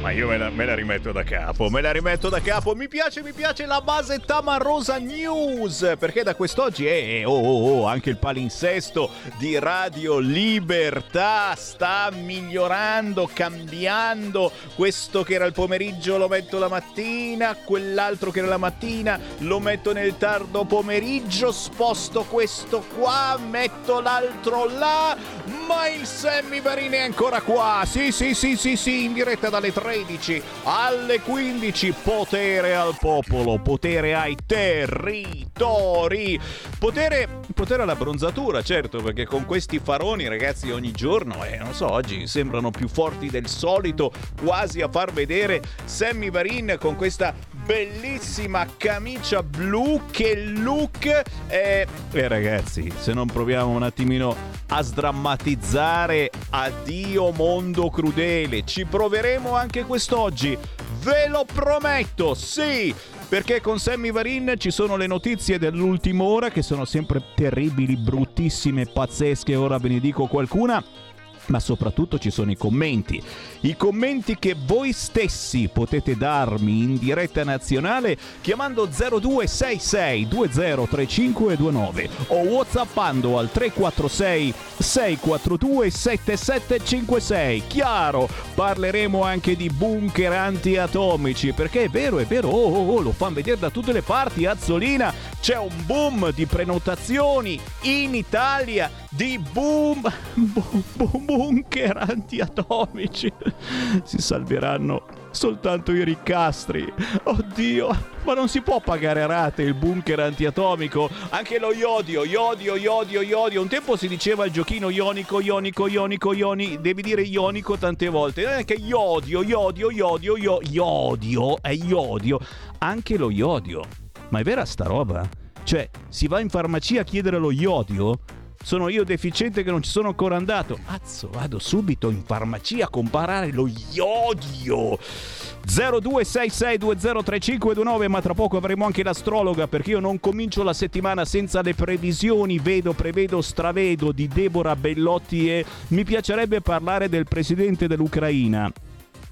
Ma io me la, me la, rimetto da capo, me la rimetto da capo. Mi piace, mi piace la base Tamarosa News. Perché da quest'oggi è oh, oh, oh, anche il palinsesto di Radio Libertà sta migliorando, cambiando. Questo che era il pomeriggio lo metto la mattina, quell'altro che era la mattina lo metto nel tardo pomeriggio. Sposto questo qua, metto l'altro là. Ma il Sammy Barini è ancora qua. Sì, sì, sì, sì, sì, in diretta dalle 3 13 alle 15 potere al popolo, potere ai territori, potere, potere alla bronzatura, certo, perché con questi faroni ragazzi ogni giorno, eh, non so, oggi sembrano più forti del solito, quasi a far vedere Sammy Varin con questa bellissima camicia blu che look è... Eh ragazzi, se non proviamo un attimino a sdrammatizzare addio mondo crudele, ci proveremo anche quest'oggi, ve lo prometto, sì! Perché con Sammy Varin ci sono le notizie dell'ultima ora che sono sempre terribili, bruttissime, pazzesche, ora ve ne dico qualcuna ma soprattutto ci sono i commenti. I commenti che voi stessi potete darmi in diretta nazionale chiamando 0266 203529 o whatsappando al 346 642 7756. Chiaro, parleremo anche di bunker antiatomici perché è vero, è vero, oh, oh, oh, lo fanno vedere da tutte le parti, Azzolina, c'è un boom di prenotazioni in Italia di boom, boom, boom bunker antiatomici. Si salveranno soltanto i ricastri. Oddio, ma non si può pagare rate il bunker antiatomico? Anche lo iodio, iodio, iodio, iodio. Un tempo si diceva il giochino ionico, ionico, ionico, ioni. Devi dire ionico tante volte. Non è che iodio, iodio, iodio, iodio, iodio, è iodio. Anche lo iodio. Ma è vera sta roba? Cioè, si va in farmacia a chiedere lo iodio? Sono io deficiente che non ci sono ancora andato. Azzo, vado subito in farmacia a comparare lo iodio. 0266203529 ma tra poco avremo anche l'astrologa perché io non comincio la settimana senza le previsioni vedo, prevedo, stravedo di Deborah Bellotti e mi piacerebbe parlare del presidente dell'Ucraina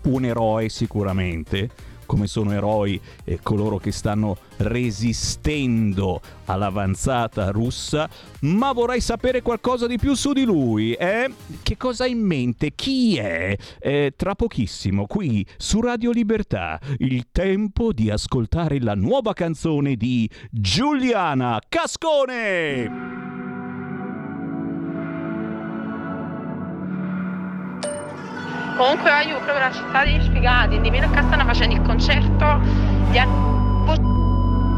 un eroe sicuramente come sono eroi eh, coloro che stanno resistendo all'avanzata russa, ma vorrei sapere qualcosa di più su di lui. Eh? Che cosa ha in mente? Chi è? Eh, tra pochissimo, qui su Radio Libertà, il tempo di ascoltare la nuova canzone di Giuliana Cascone. Comunque io proprio la città degli sfigati, di Milo stanno facendo il concerto di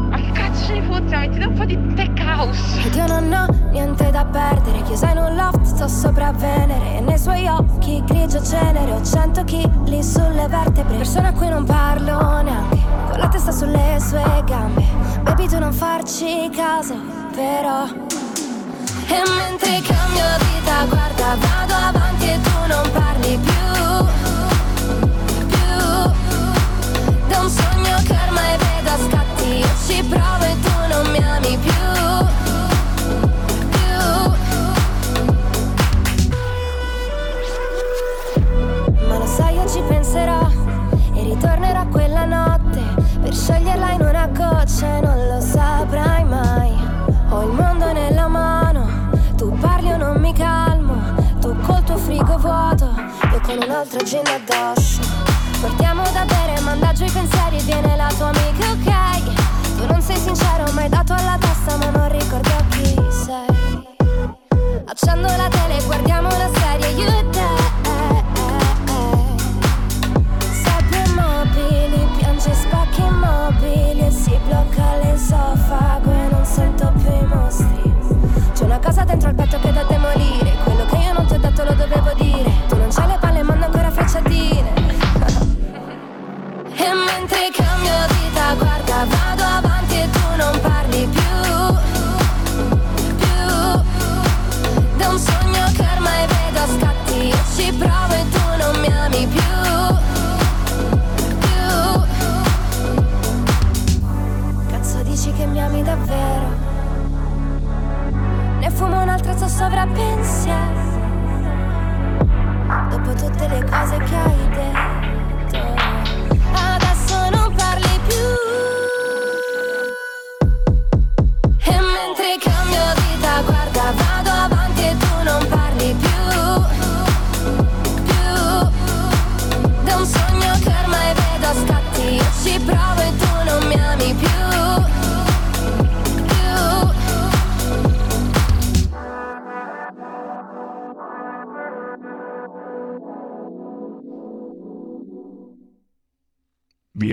ma che cazzo ce ne fotte? Mettete un po' di tech house. Io non ho niente da perdere, chiusa in un loft, sto sopra Venere. E nei suoi occhi grigio cenere, ho cento chili sulle vertebre. Persone a cui non parlo neanche, con la testa sulle sue gambe. Baby tu non farci caso, però e mentre cambio vita, guarda, vado avanti goccia e non lo saprai mai. Ho il mondo nella mano tu parli o non mi calmo, tu col tuo frigo vuoto, io con un altro gin addosso. Portiamo da bere, manda giù i pensieri viene la tua amica, ok? Tu non sei sincero, mai dato alla testa, ma non ricordo chi sei. Accendo la tele guardiamo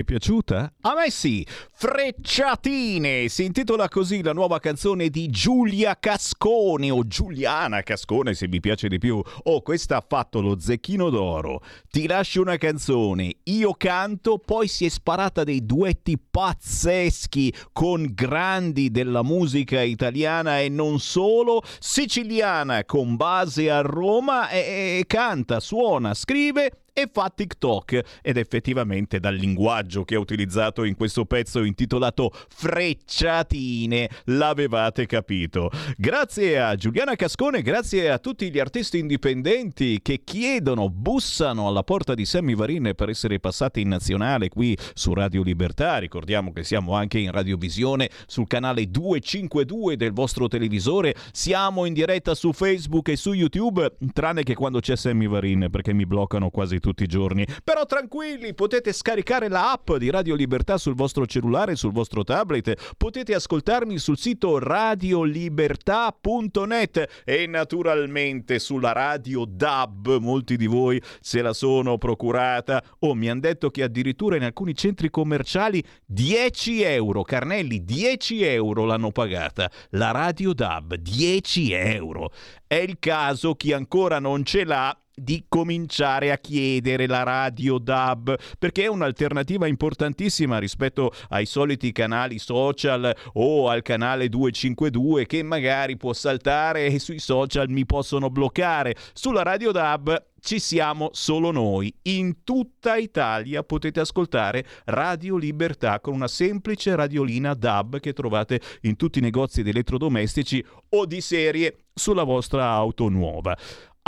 piaciuta? A me sì! Frecciatine! Si intitola così la nuova canzone di Giulia Cascone o Giuliana Cascone se mi piace di più. Oh, questa ha fatto lo zecchino d'oro. Ti lascio una canzone, io canto, poi si è sparata dei duetti pazzeschi con grandi della musica italiana e non solo, siciliana con base a Roma e, e canta, suona, scrive e fa TikTok ed effettivamente dal linguaggio che ha utilizzato in questo pezzo intitolato Frecciatine l'avevate capito. Grazie a Giuliana Cascone, grazie a tutti gli artisti indipendenti che chiedono, bussano alla porta di Sammy Varin per essere passati in nazionale qui su Radio Libertà. Ricordiamo che siamo anche in radiovisione sul canale 252 del vostro televisore. Siamo in diretta su Facebook e su YouTube, tranne che quando c'è Sammy Varin perché mi bloccano quasi tutti tutti i giorni. Però tranquilli, potete scaricare la app di Radio Libertà sul vostro cellulare, sul vostro tablet, potete ascoltarmi sul sito radiolibertà.net e naturalmente sulla radio DAB, molti di voi se la sono procurata o oh, mi hanno detto che addirittura in alcuni centri commerciali 10 euro, Carnelli 10 euro l'hanno pagata, la radio DAB 10 euro. È il caso chi ancora non ce l'ha di cominciare a chiedere la radio DAB perché è un'alternativa importantissima rispetto ai soliti canali social o al canale 252 che magari può saltare e sui social mi possono bloccare. Sulla radio DAB ci siamo solo noi. In tutta Italia potete ascoltare Radio Libertà con una semplice radiolina DAB che trovate in tutti i negozi di elettrodomestici o di serie sulla vostra auto nuova.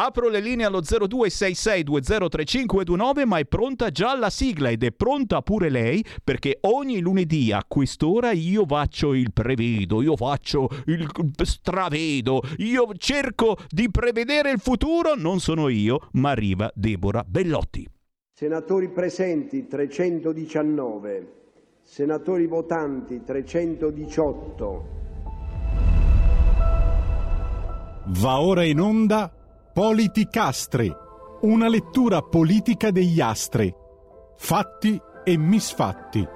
Apro le linee allo 0266203529, ma è pronta già la sigla ed è pronta pure lei perché ogni lunedì a quest'ora io faccio il prevedo, io faccio il stravedo, io cerco di prevedere il futuro, non sono io, ma arriva Deborah Bellotti. Senatori presenti 319, senatori votanti 318. Va ora in onda Politicastri, una lettura politica degli astri, fatti e misfatti,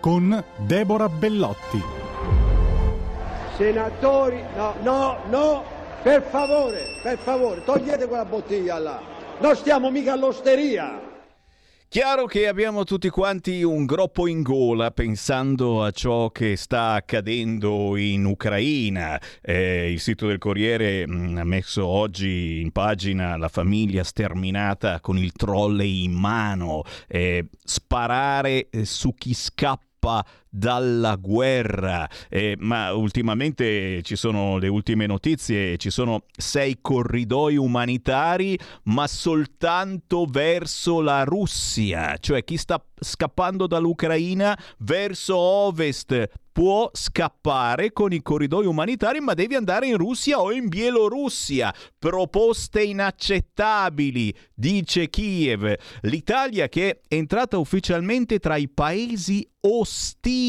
con Deborah Bellotti. Senatori, no, no, no, per favore, per favore, togliete quella bottiglia là. Non stiamo mica all'osteria. Chiaro che abbiamo tutti quanti un groppo in gola pensando a ciò che sta accadendo in Ucraina. Eh, il sito del Corriere mh, mm, ha messo oggi in pagina la famiglia sterminata con il trolley in mano. Eh, sparare eh, su chi scappa dalla guerra. Eh, ma ultimamente ci sono le ultime notizie, ci sono sei corridoi umanitari, ma soltanto verso la Russia, cioè chi sta scappando dall'Ucraina verso ovest può scappare con i corridoi umanitari, ma devi andare in Russia o in Bielorussia. Proposte inaccettabili, dice Kiev. L'Italia che è entrata ufficialmente tra i paesi ostili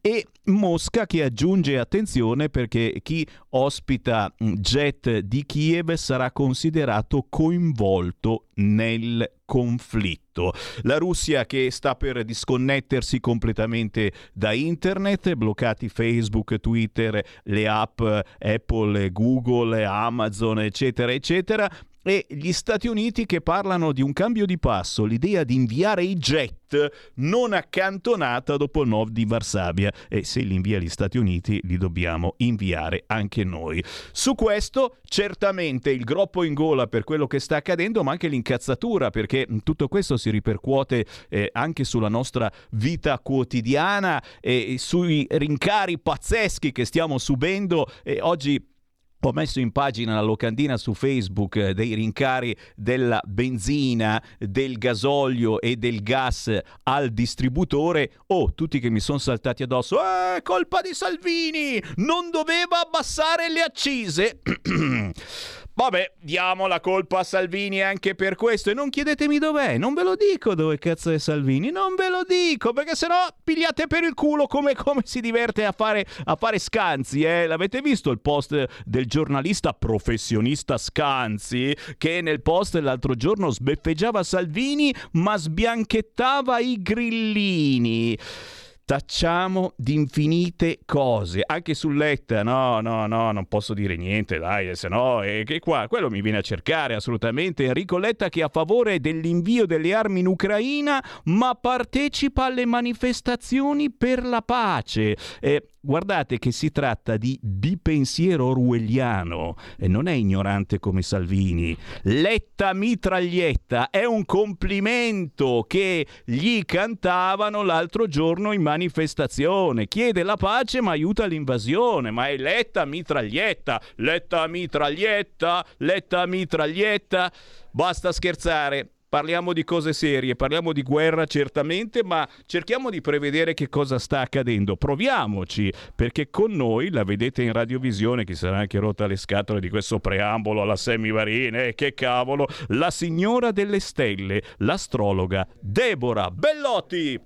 e Mosca che aggiunge attenzione perché chi ospita mm, jet di Kiev sarà considerato coinvolto nel conflitto. La Russia che sta per disconnettersi completamente da internet, bloccati Facebook, Twitter, le app Apple, Google, Amazon, eccetera, eccetera, e gli Stati Uniti che parlano di un cambio di passo, l'idea di inviare i jet non accantonata dopo il 9 di Varsavia e se li invia gli Stati Uniti li dobbiamo inviare anche noi. Su questo certamente il groppo in gola per quello che sta accadendo ma anche l'incazzatura perché tutto questo si ripercuote eh, anche sulla nostra vita quotidiana e sui rincari pazzeschi che stiamo subendo e oggi ho messo in pagina la locandina su Facebook eh, dei rincari della benzina, del gasolio e del gas al distributore. Oh, tutti che mi sono saltati addosso. Eh, colpa di Salvini! Non doveva abbassare le accise. Vabbè, diamo la colpa a Salvini anche per questo. E non chiedetemi dov'è, non ve lo dico dove cazzo è Salvini, non ve lo dico perché sennò pigliate per il culo come, come si diverte a fare, a fare Scanzi, eh? L'avete visto il post del giornalista professionista Scanzi? Che nel post l'altro giorno sbeffeggiava Salvini ma sbianchettava i grillini tacciamo di infinite cose, anche su Letta, no, no, no, non posso dire niente, dai, se no, eh, che qua, quello mi viene a cercare assolutamente, Enrico Letta che è a favore dell'invio delle armi in Ucraina, ma partecipa alle manifestazioni per la pace. Eh, Guardate che si tratta di bipensiero orwelliano e non è ignorante come Salvini. Letta mitraglietta è un complimento che gli cantavano l'altro giorno in manifestazione. Chiede la pace ma aiuta l'invasione. Ma è Letta mitraglietta, Letta mitraglietta, Letta mitraglietta. Basta scherzare. Parliamo di cose serie, parliamo di guerra certamente, ma cerchiamo di prevedere che cosa sta accadendo. Proviamoci, perché con noi, la vedete in radiovisione, chi sarà anche rotta le scatole di questo preambolo alla semivarine, eh, che cavolo, la signora delle stelle, l'astrologa Deborah Bellotti.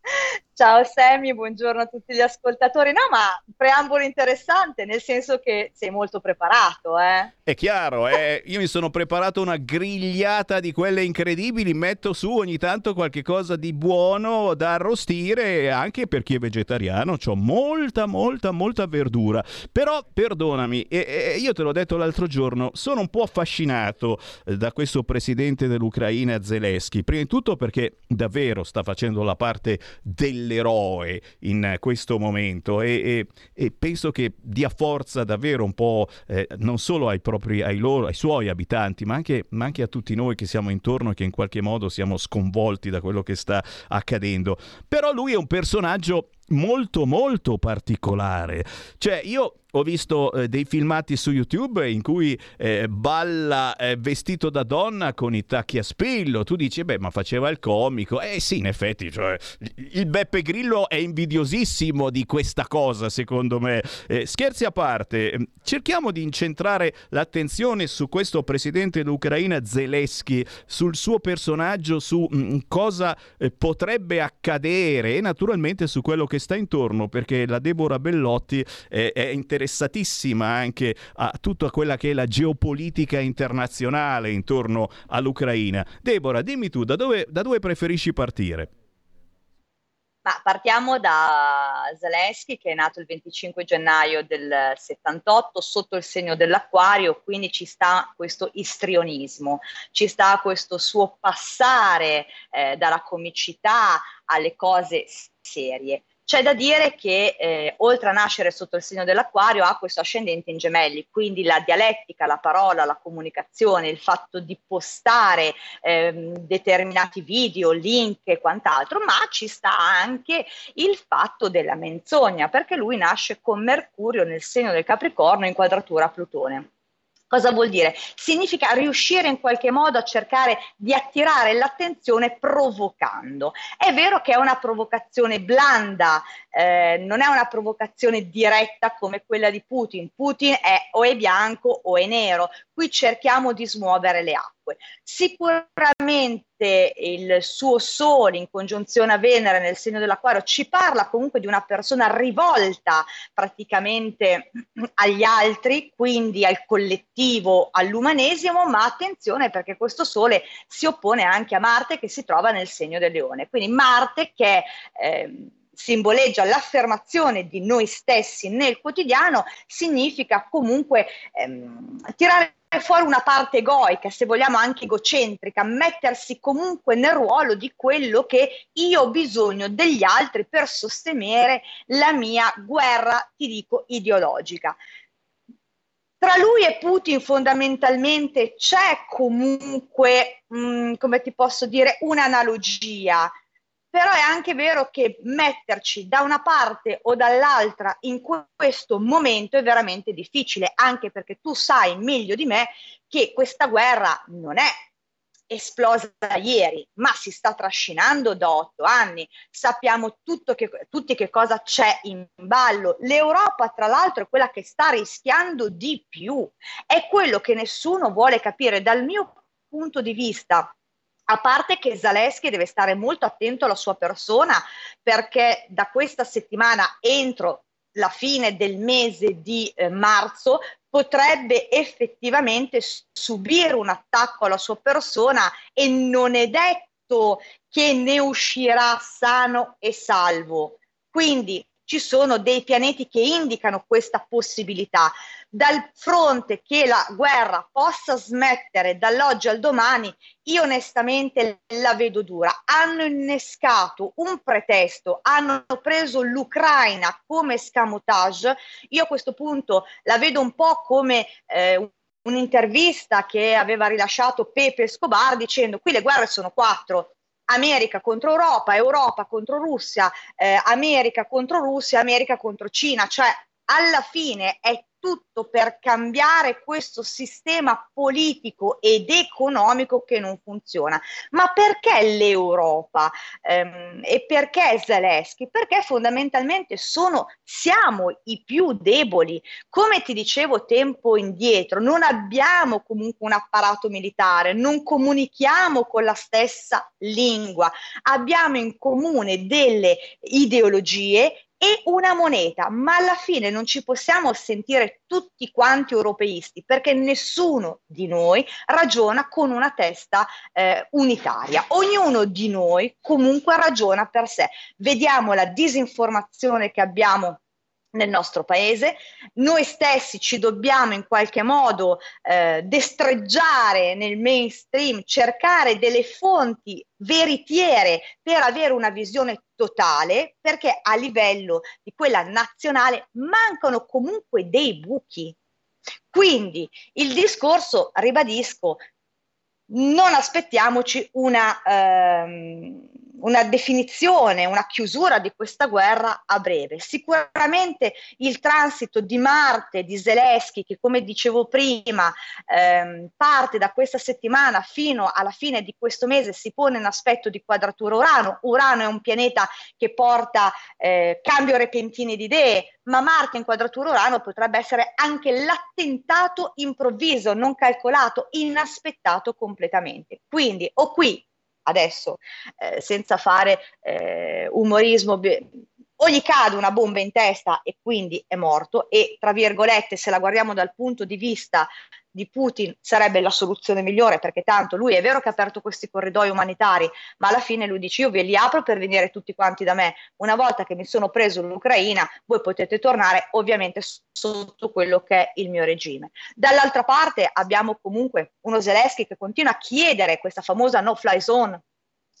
Ciao Sammy, buongiorno a tutti gli ascoltatori. No, ma preambolo interessante, nel senso che sei molto preparato, eh? È chiaro, eh? io mi sono preparato una grigliata di quelle incredibili, metto su ogni tanto qualche cosa di buono da arrostire, anche per chi è vegetariano, ho molta, molta, molta verdura. Però, perdonami, eh, io te l'ho detto l'altro giorno, sono un po' affascinato eh, da questo presidente dell'Ucraina Zelensky, prima di tutto perché davvero sta facendo la parte del dell'eroe in questo momento e, e, e penso che dia forza davvero un po' eh, non solo ai, propri, ai, loro, ai suoi abitanti, ma anche, ma anche a tutti noi che siamo intorno e che in qualche modo siamo sconvolti da quello che sta accadendo. Però lui è un personaggio molto molto particolare. Cioè io ho visto eh, dei filmati su YouTube in cui eh, balla eh, vestito da donna con i tacchi a spillo. Tu dici, beh, ma faceva il comico. Eh sì, in effetti, cioè, il Beppe Grillo è invidiosissimo di questa cosa, secondo me. Eh, scherzi a parte, ehm, cerchiamo di incentrare l'attenzione su questo presidente dell'Ucraina Zelensky, sul suo personaggio, su mh, mm, cosa eh, potrebbe accadere e naturalmente su quello che sta intorno, perché la Deborah Bellotti è, è interessatissima anche a tutta quella che è la geopolitica internazionale intorno all'Ucraina. Deborah, dimmi tu, da dove, da dove preferisci partire? Ma partiamo da Zelensky che è nato il 25 gennaio del 78 sotto il segno dell'acquario, quindi ci sta questo istrionismo, ci sta questo suo passare eh, dalla comicità alle cose serie. C'è da dire che eh, oltre a nascere sotto il segno dell'acquario ha questo ascendente in gemelli, quindi la dialettica, la parola, la comunicazione, il fatto di postare ehm, determinati video, link e quant'altro, ma ci sta anche il fatto della menzogna, perché lui nasce con Mercurio nel segno del Capricorno in quadratura a Plutone. Cosa vuol dire? Significa riuscire in qualche modo a cercare di attirare l'attenzione provocando. È vero che è una provocazione blanda, eh, non è una provocazione diretta come quella di Putin. Putin è o è bianco o è nero. Qui cerchiamo di smuovere le acque. Sicuramente il suo Sole in congiunzione a Venere nel segno dell'Acquario ci parla comunque di una persona rivolta praticamente agli altri, quindi al collettivo, all'umanesimo, ma attenzione perché questo Sole si oppone anche a Marte che si trova nel segno del Leone. Quindi Marte che eh, simboleggia l'affermazione di noi stessi nel quotidiano, significa comunque ehm, tirare fuori una parte egoica, se vogliamo anche egocentrica, mettersi comunque nel ruolo di quello che io ho bisogno degli altri per sostenere la mia guerra, ti dico, ideologica. Tra lui e Putin fondamentalmente c'è comunque, mh, mm, come ti posso dire, un'analogia però è anche vero che metterci da una parte o dall'altra in questo momento è veramente difficile, anche perché tu sai meglio di me che questa guerra non è esplosa ieri, ma si sta trascinando da otto anni. Sappiamo che, tutti che cosa c'è in ballo. L'Europa, tra l'altro, è quella che sta rischiando di più. È quello che nessuno vuole capire dal mio punto di vista. A parte che Zaleschi deve stare molto attento alla sua persona perché da questa settimana entro la fine del mese di eh, marzo potrebbe effettivamente subire un attacco alla sua persona e non è detto che ne uscirà sano e salvo. Quindi ci sono dei pianeti che indicano questa possibilità. Dal fronte che la guerra possa smettere dall'oggi al domani, io onestamente la vedo dura. Hanno innescato un pretesto, hanno preso l'Ucraina come scamotage. Io a questo punto la vedo un po' come eh, un'intervista che aveva rilasciato Pepe Escobar dicendo qui le guerre sono quattro, America contro Europa, Europa contro Russia, eh, America contro Russia, America contro Cina, cioè alla fine è tutto per cambiare questo sistema politico ed economico che non funziona. Ma perché l'Europa ehm, e perché Zelensky? Perché fondamentalmente sono, siamo i più deboli. Come ti dicevo tempo indietro, non abbiamo comunque un apparato militare, non comunichiamo con la stessa lingua, abbiamo in comune delle ideologie e una moneta, ma alla fine non ci possiamo sentire tutti quanti europeisti perché nessuno di noi ragiona con una testa eh, unitaria. Ognuno di noi comunque ragiona per sé. Vediamo la disinformazione che abbiamo nel nostro paese. Noi stessi ci dobbiamo in qualche modo eh, destreggiare nel mainstream, cercare delle fonti veritiere per avere una visione totale, perché a livello di quella nazionale mancano comunque dei buchi. Quindi il discorso, ribadisco, non aspettiamoci una, ehm, una definizione, una chiusura di questa guerra a breve. Sicuramente il transito di Marte, di Zelensky, che come dicevo prima ehm, parte da questa settimana fino alla fine di questo mese, si pone in aspetto di quadratura Urano. Urano è un pianeta che porta eh, cambio repentino di idee, ma Marte in quadratura Urano potrebbe essere anche l'attentato improvviso, non calcolato, inaspettato completamente. Quindi o qui adesso, eh, senza fare eh, umorismo, o gli cade una bomba in testa e quindi è morto e tra virgolette se la guardiamo dal punto di vista di Putin sarebbe la soluzione migliore perché tanto lui è vero che ha aperto questi corridoi umanitari ma alla fine lui dice io ve li apro per venire tutti quanti da me. Una volta che mi sono preso l'Ucraina voi potete tornare ovviamente sotto quello che è il mio regime. Dall'altra parte abbiamo comunque uno Zelensky che continua a chiedere questa famosa no fly zone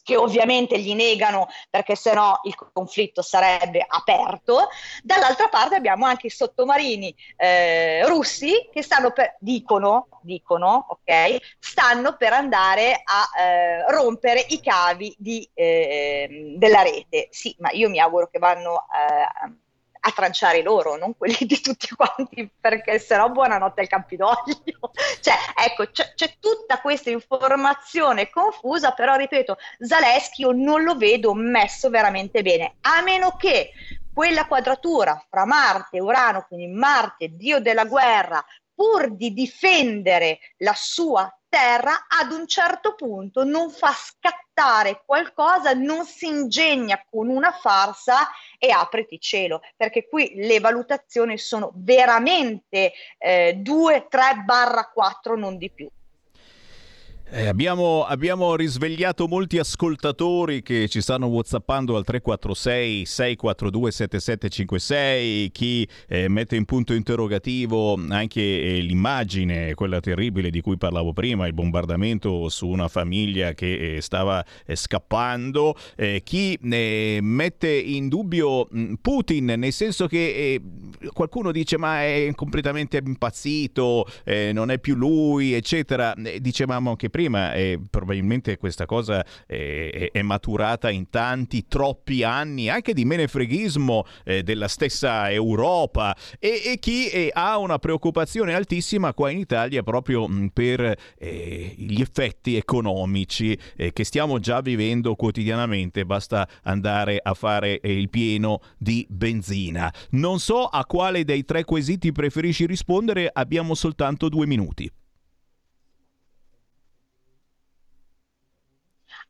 che ovviamente gli negano perché sennò il conflitto sarebbe aperto. Dall'altra parte abbiamo anche i sottomarini eh, russi che stanno per, dicono, dicono, ok, stanno per andare a eh, rompere i cavi di, eh, della rete. Sì, ma io mi auguro che vanno eh, a tranciare loro, non quelli di tutti quanti, perché sennò buonanotte al Campidoglio. cioè, ecco, c'è, c'è, tutta questa informazione confusa, però ripeto, Zaleschi io non lo vedo messo veramente bene, a meno che quella quadratura fra Marte e Urano, quindi Marte, dio della guerra, pur di difendere la sua terra, ad un certo punto non fa scattare qualcosa, non si ingegna con una farsa e apriti cielo, perché qui le valutazioni sono veramente eh, 2, 3 barra 4, non di più. Eh, abbiamo, abbiamo, risvegliato molti ascoltatori che ci stanno whatsappando al 346 642 7756 chi eh, mette in punto interrogativo anche eh, l'immagine, quella terribile di cui parlavo prima, il bombardamento su una famiglia che eh, stava eh, scappando, eh, chi mette in dubbio mm, Putin nel senso che qualcuno dice ma è completamente impazzito, non è più lui eccetera, dicevamo anche prima prima, e probabilmente questa cosa è, è maturata in tanti, troppi anni anche di menefreghismo eh, della stessa Europa e, e chi eh, ha una preoccupazione altissima qua in Italia proprio mh, per eh, gli effetti economici eh, che stiamo già vivendo quotidianamente, basta andare a fare eh, il pieno di benzina. Non so a quale dei tre quesiti preferisci rispondere, abbiamo soltanto due minuti.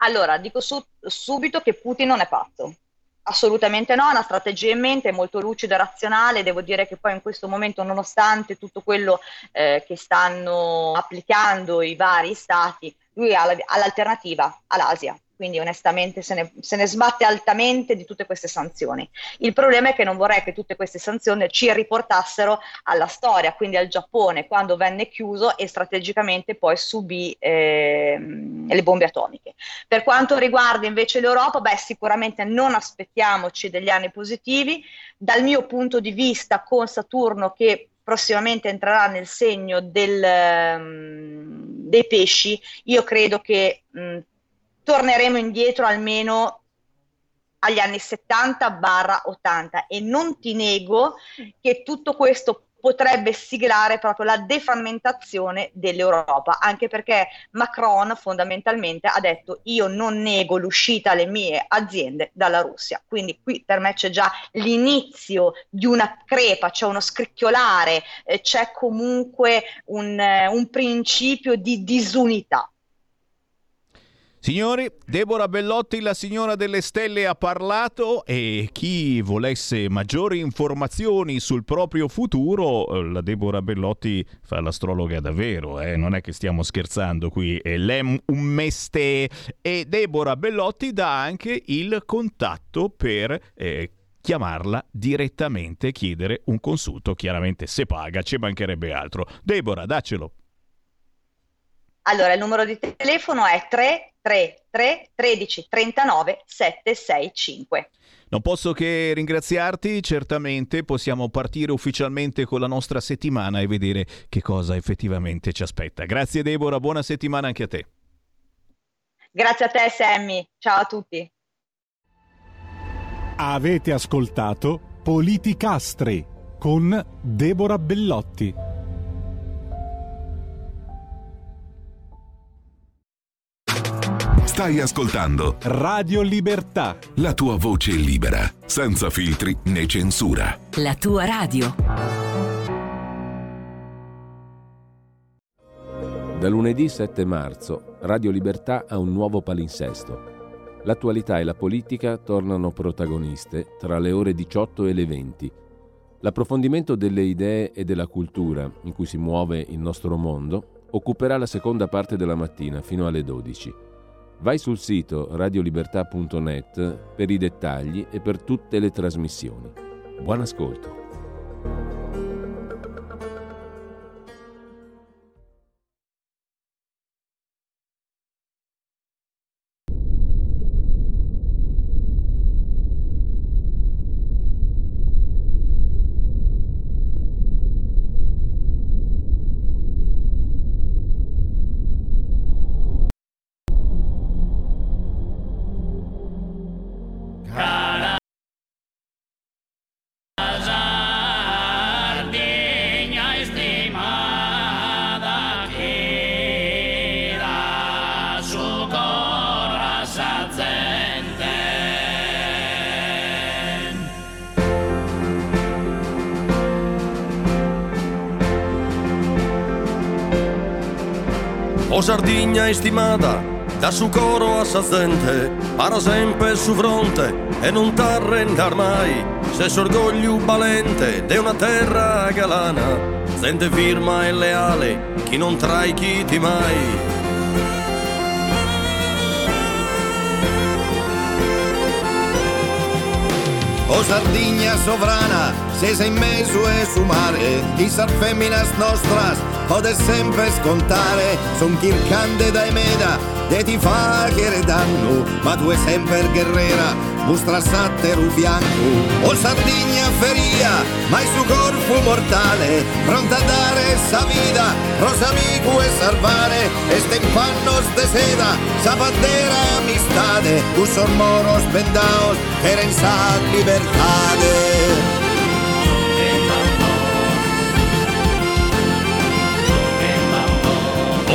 Allora, dico su- subito che Putin non è pazzo. Assolutamente no, ha una strategia in mente, è molto lucido e razionale. Devo dire che poi in questo momento, nonostante tutto quello eh, che stanno applicando i vari stati, lui ha, la- ha l'alternativa all'Asia quindi onestamente se ne, se ne, sbatte altamente di tutte queste sanzioni. Il problema è che non vorrei che tutte queste sanzioni ci riportassero alla storia, quindi al Giappone, quando venne chiuso e strategicamente poi subì eh, le bombe atomiche. Per quanto riguarda invece l'Europa, beh, sicuramente non aspettiamoci degli anni positivi. Dal mio punto di vista, con Saturno che prossimamente entrerà nel segno del, um, dei pesci, io credo che mh, torneremo indietro almeno agli anni 70-80 e non ti nego che tutto questo potrebbe siglare proprio la deframmentazione dell'Europa, anche perché Macron fondamentalmente ha detto io non nego l'uscita alle mie aziende dalla Russia, quindi qui per me c'è già l'inizio di una crepa, c'è uno scricchiolare, eh, c'è comunque un, eh, un principio di disunità. Signori, Deborah Bellotti, la signora delle stelle, ha parlato e chi volesse maggiori informazioni sul proprio futuro, eh, la Deborah Bellotti fa l'astrologa davvero, eh? non è che stiamo scherzando qui, è l'em un meste e Deborah Bellotti dà anche il contatto per... Eh, chiamarla direttamente e chiedere un consulto, chiaramente se paga, ci mancherebbe altro. Deborah, daccelo. Allora, il numero di telefono è 333 13 39 765. Non posso che ringraziarti, certamente possiamo partire ufficialmente con la nostra settimana e vedere che cosa effettivamente ci aspetta. Grazie Deborah, buona settimana anche a te. Grazie a te Sammy, ciao a tutti. Avete ascoltato Politicastre con Deborah Bellotti. Stai ascoltando Radio Libertà. La tua voce libera, senza filtri né censura. La tua radio. Da lunedì 7 marzo, Radio Libertà ha un nuovo palinsesto. L'attualità e la politica tornano protagoniste tra le ore 18 e le 20. L'approfondimento delle idee e della cultura in cui si muove il nostro mondo occuperà la seconda parte della mattina fino alle 12. Vai sul sito radiolibertà.net per i dettagli e per tutte le trasmissioni. Buon ascolto. Sardegna estimata, da su coro a sazzente, para sempre su fronte e non t'arrendar mai, se s'orgoglio valente de una terra galana, sente firma e leale, chi non trai chi ti mai. O Sardegna sovrana, se sei in mezzo e su mare, i sar femminas nostras, pode sempre scontare, son chircande da emeda, e ti fa che danno, ma tu è sempre guerrera, Bustrassatte bianco o Sardegna feria, mai su corpo mortale, pronta a dare sa vida, Rosamico e salvare, e stempannos de seda, zapatera amistade, usor moros bendaos, en sa libertade.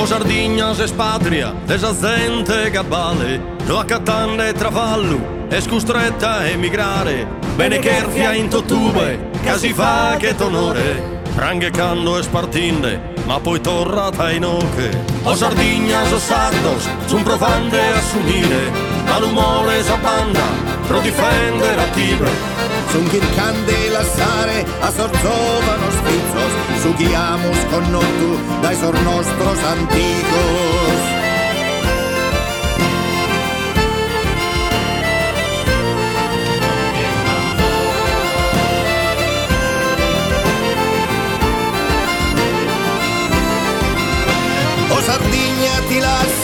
O Sardegna se spatria, desazente cabale, lo accattanne trafallo, è scostretta a emigrare, bene cherfia in tottube, casi fa che t'onore, ranghecando e spartinde, ma poi torrata in oche. O Sardegna so sardos, son profande a s'unire, ma l'umore s'abbanda, pro difendere a Tibre, Sun quien candela sare a sorzovano sfizzos, sughiamo sconnotto dai sor nostros anticos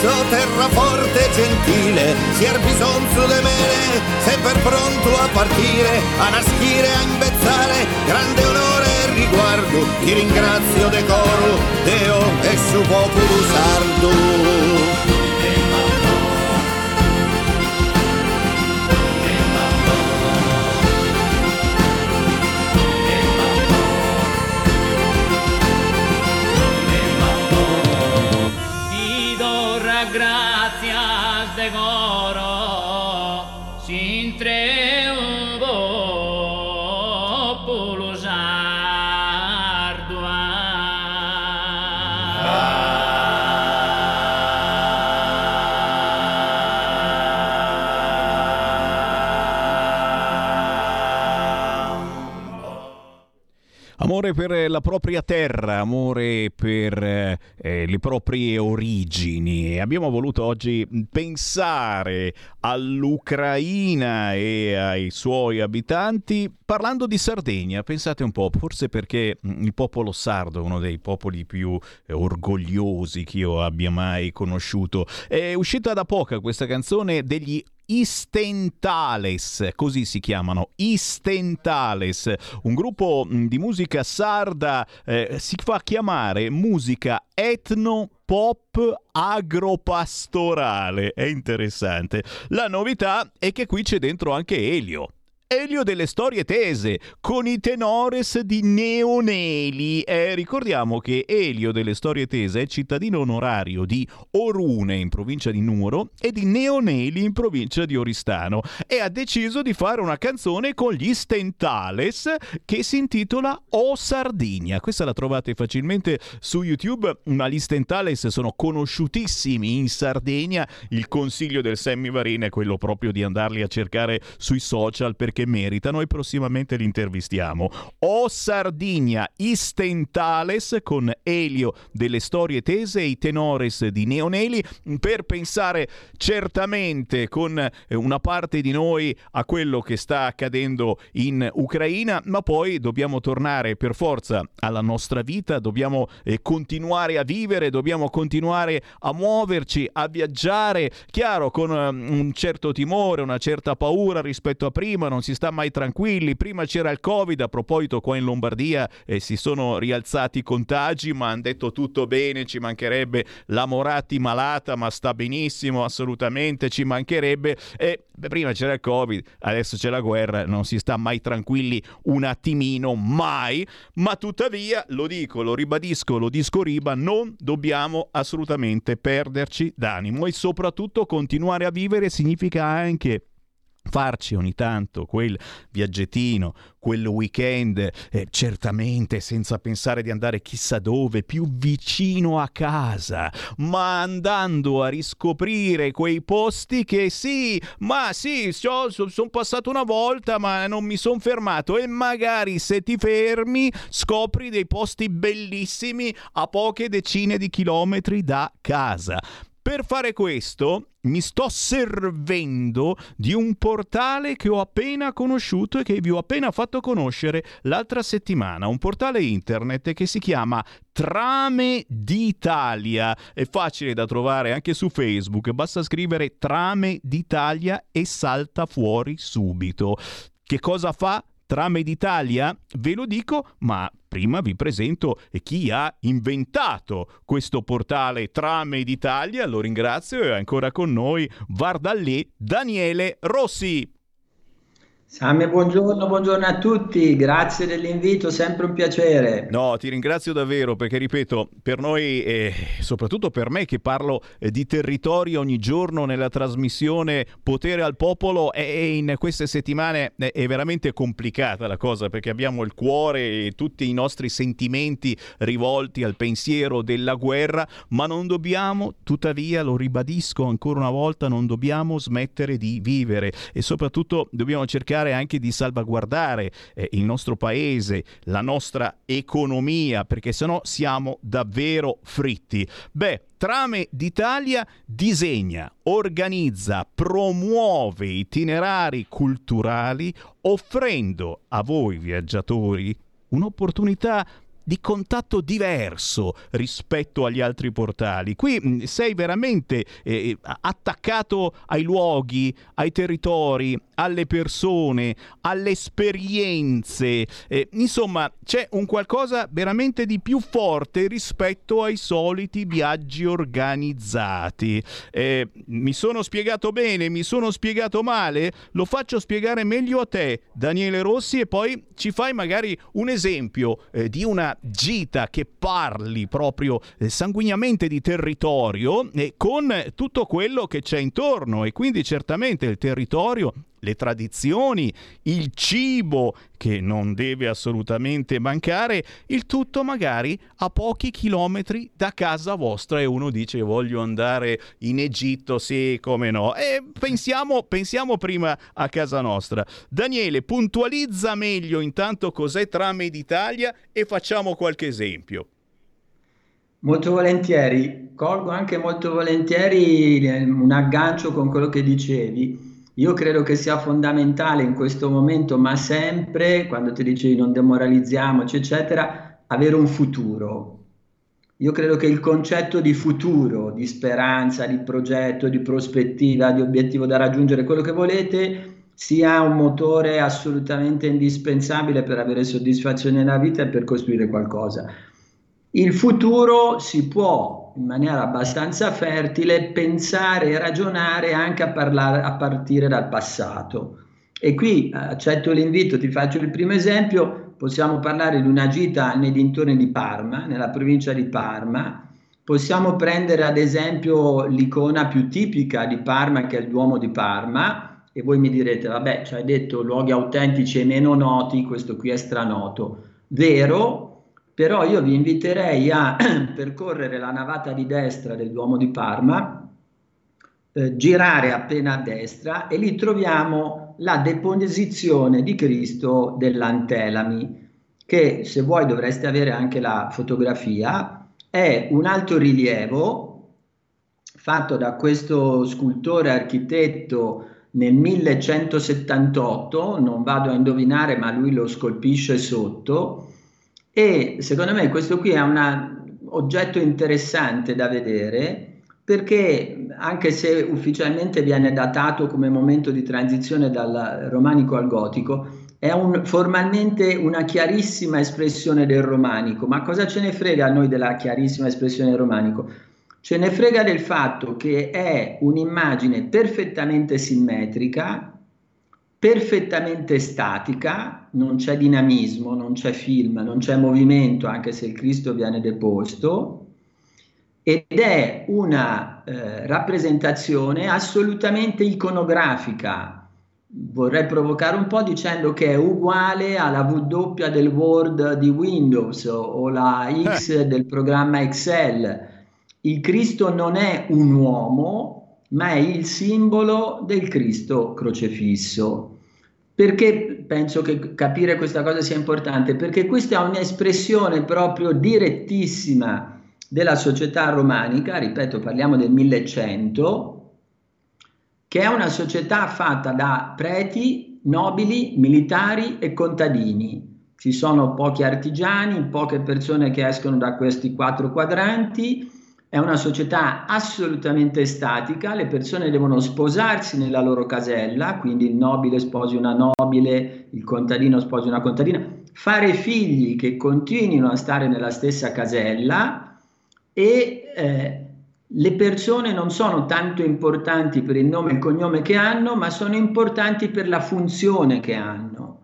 lascio, terra forte e gentile, si bisonzo de mene, sempre pronto a partire, a naschire, a imbezzare, grande onore e riguardo, ti ringrazio decoro, Deo e su popolo sardo. La propria terra, amore per eh, le proprie origini. Abbiamo voluto oggi pensare all'Ucraina e ai suoi abitanti parlando di Sardegna. Pensate un po', forse perché mm, il popolo sardo è uno dei popoli più eh, orgogliosi che io abbia mai conosciuto. È uscita da poco questa canzone degli Istentales, così si chiamano, Istentales, un gruppo mm, di musica sarda, eh, si fa chiamare musica etno pop agropastorale. È interessante. La novità è che qui c'è dentro anche Elio. Elio delle storie tese con i tenores di Neoneli. Eh, ricordiamo che Elio delle storie tese è cittadino onorario di Orune in provincia di Nuoro e di Neoneli in provincia di Oristano e ha deciso di fare una canzone con gli Stentales che si intitola O Sardigna. Questa la trovate facilmente su YouTube, ma gli Stentales sono conosciutissimi in Sardegna. Il consiglio del Sammy Varin è quello proprio di andarli a cercare sui social perché che meritano e prossimamente li intervistiamo. O Sardigna Istentales con Elio delle storie tese e i tenores di Neoneli per pensare certamente con una parte di noi a quello che sta accadendo in Ucraina, ma poi dobbiamo tornare per forza alla nostra vita, dobbiamo eh, continuare a vivere, dobbiamo continuare a muoverci, a viaggiare, chiaro con um, un certo timore, una certa paura rispetto a prima, non si si sta mai tranquilli. Prima c'era il Covid, a proposito qua in Lombardia eh, si sono rialzati i contagi, ma hanno detto tutto bene, ci mancherebbe la Moratti malata, ma sta benissimo, assolutamente, ci mancherebbe. E beh, prima c'era il Covid, adesso c'è la guerra, non si sta mai tranquilli un attimino, mai. Ma tuttavia, lo dico, lo ribadisco, lo disco riba, non dobbiamo assolutamente perderci d'animo e soprattutto continuare a vivere significa anche farci ogni tanto quel viaggettino, quel weekend, eh, certamente senza pensare di andare chissà dove, più vicino a casa, ma andando a riscoprire quei posti che sì, ma sì, sono son passato una volta ma non mi sono fermato. E magari se ti fermi scopri dei posti bellissimi a poche decine di chilometri da casa Per fare questo mi sto servendo di un portale che ho appena conosciuto e che vi ho appena fatto conoscere l'altra settimana, un portale internet che si chiama Trame d'Italia. È facile da trovare anche su Facebook, basta scrivere Trame d'Italia e salta fuori subito. Che cosa fa? Trame d'Italia? Ve lo dico, ma prima vi presento chi ha inventato questo portale Trame d'Italia. Lo ringrazio e è ancora con noi Vardallì Daniele Rossi. Salve, buongiorno, buongiorno a tutti, grazie dell'invito, sempre un piacere. No, ti ringrazio davvero perché, ripeto, per noi e soprattutto per me che parlo eh, di territori ogni giorno nella trasmissione Potere al Popolo e in queste settimane è veramente complicata la cosa perché abbiamo il cuore e tutti i nostri sentimenti rivolti al pensiero della guerra, ma non dobbiamo, tuttavia, lo ribadisco ancora una volta, non dobbiamo smettere di vivere e soprattutto dobbiamo cercare cercare anche di salvaguardare eh, il nostro paese, la nostra economia, perché sennò siamo davvero fritti. Beh, Trame d'Italia disegna, organizza, promuove itinerari culturali offrendo a voi viaggiatori un'opportunità di contatto diverso rispetto agli altri portali. Qui sei veramente eh, attaccato ai luoghi, ai territori, alle persone, alle esperienze. Eh, insomma, c'è un qualcosa veramente di più forte rispetto ai soliti viaggi organizzati. Eh, mi sono spiegato bene, mi sono spiegato male? Lo faccio spiegare meglio a te, Daniele Rossi, e poi ci fai magari un esempio eh, di una gita che parli proprio eh, sanguignamente di territorio e con tutto quello che c'è intorno. E quindi certamente il territorio le tradizioni, il cibo che non deve assolutamente mancare, il tutto magari a pochi chilometri da casa vostra e uno dice voglio andare in Egitto, sì, come no. E pensiamo, pensiamo prima a casa nostra. Daniele, puntualizza meglio intanto cos'è Trame d'Italia e facciamo qualche esempio. Molto volentieri, colgo anche molto volentieri un aggancio con quello che dicevi io credo che sia fondamentale in questo momento, ma sempre, quando ti dicevi non demoralizziamoci, eccetera, avere un futuro. Io credo che il concetto di futuro, di speranza, di progetto, di prospettiva, di obiettivo da raggiungere, quello che volete, sia un motore assolutamente indispensabile per avere soddisfazione nella vita e per costruire qualcosa. Il futuro si può in maniera abbastanza fertile pensare e ragionare anche a, parlare, a partire dal passato. E qui eh, accetto l'invito, ti faccio il primo esempio, possiamo parlare di una gita nei dintorni di Parma, nella provincia di Parma, possiamo prendere ad esempio l'icona più tipica di Parma che è il Duomo di Parma e voi mi direte, vabbè, ci hai detto luoghi autentici e meno noti, questo qui è stranoto. Vero, però io vi inviterei a percorrere la navata di destra del Duomo di Parma, eh, girare appena a destra e lì troviamo la deposizione di Cristo dell'Antelami, che se vuoi dovreste avere anche la fotografia, è un alto rilievo fatto da questo scultore architetto nel 1178, non vado a indovinare ma lui lo scolpisce sotto, e secondo me questo qui è un oggetto interessante da vedere perché anche se ufficialmente viene datato come momento di transizione dal romanico al gotico, è un, formalmente una chiarissima espressione del romanico. Ma cosa ce ne frega a noi della chiarissima espressione del romanico? Ce ne frega del fatto che è un'immagine perfettamente simmetrica, perfettamente statica, non c'è dinamismo, non c'è film, non c'è movimento, anche se il Cristo viene deposto, ed è una eh, rappresentazione assolutamente iconografica. Vorrei provocare un po' dicendo che è uguale alla W del Word di Windows o la X eh. del programma Excel. Il Cristo non è un uomo, ma è il simbolo del Cristo crocefisso. Perché penso che capire questa cosa sia importante? Perché questa è un'espressione proprio direttissima della società romanica, ripeto, parliamo del 1100, che è una società fatta da preti, nobili, militari e contadini. Ci sono pochi artigiani, poche persone che escono da questi quattro quadranti, è una società assolutamente statica, le persone devono sposarsi nella loro casella, quindi il nobile sposi una nobile, il contadino sposi una contadina, fare figli che continuino a stare nella stessa casella e eh, le persone non sono tanto importanti per il nome e il cognome che hanno, ma sono importanti per la funzione che hanno.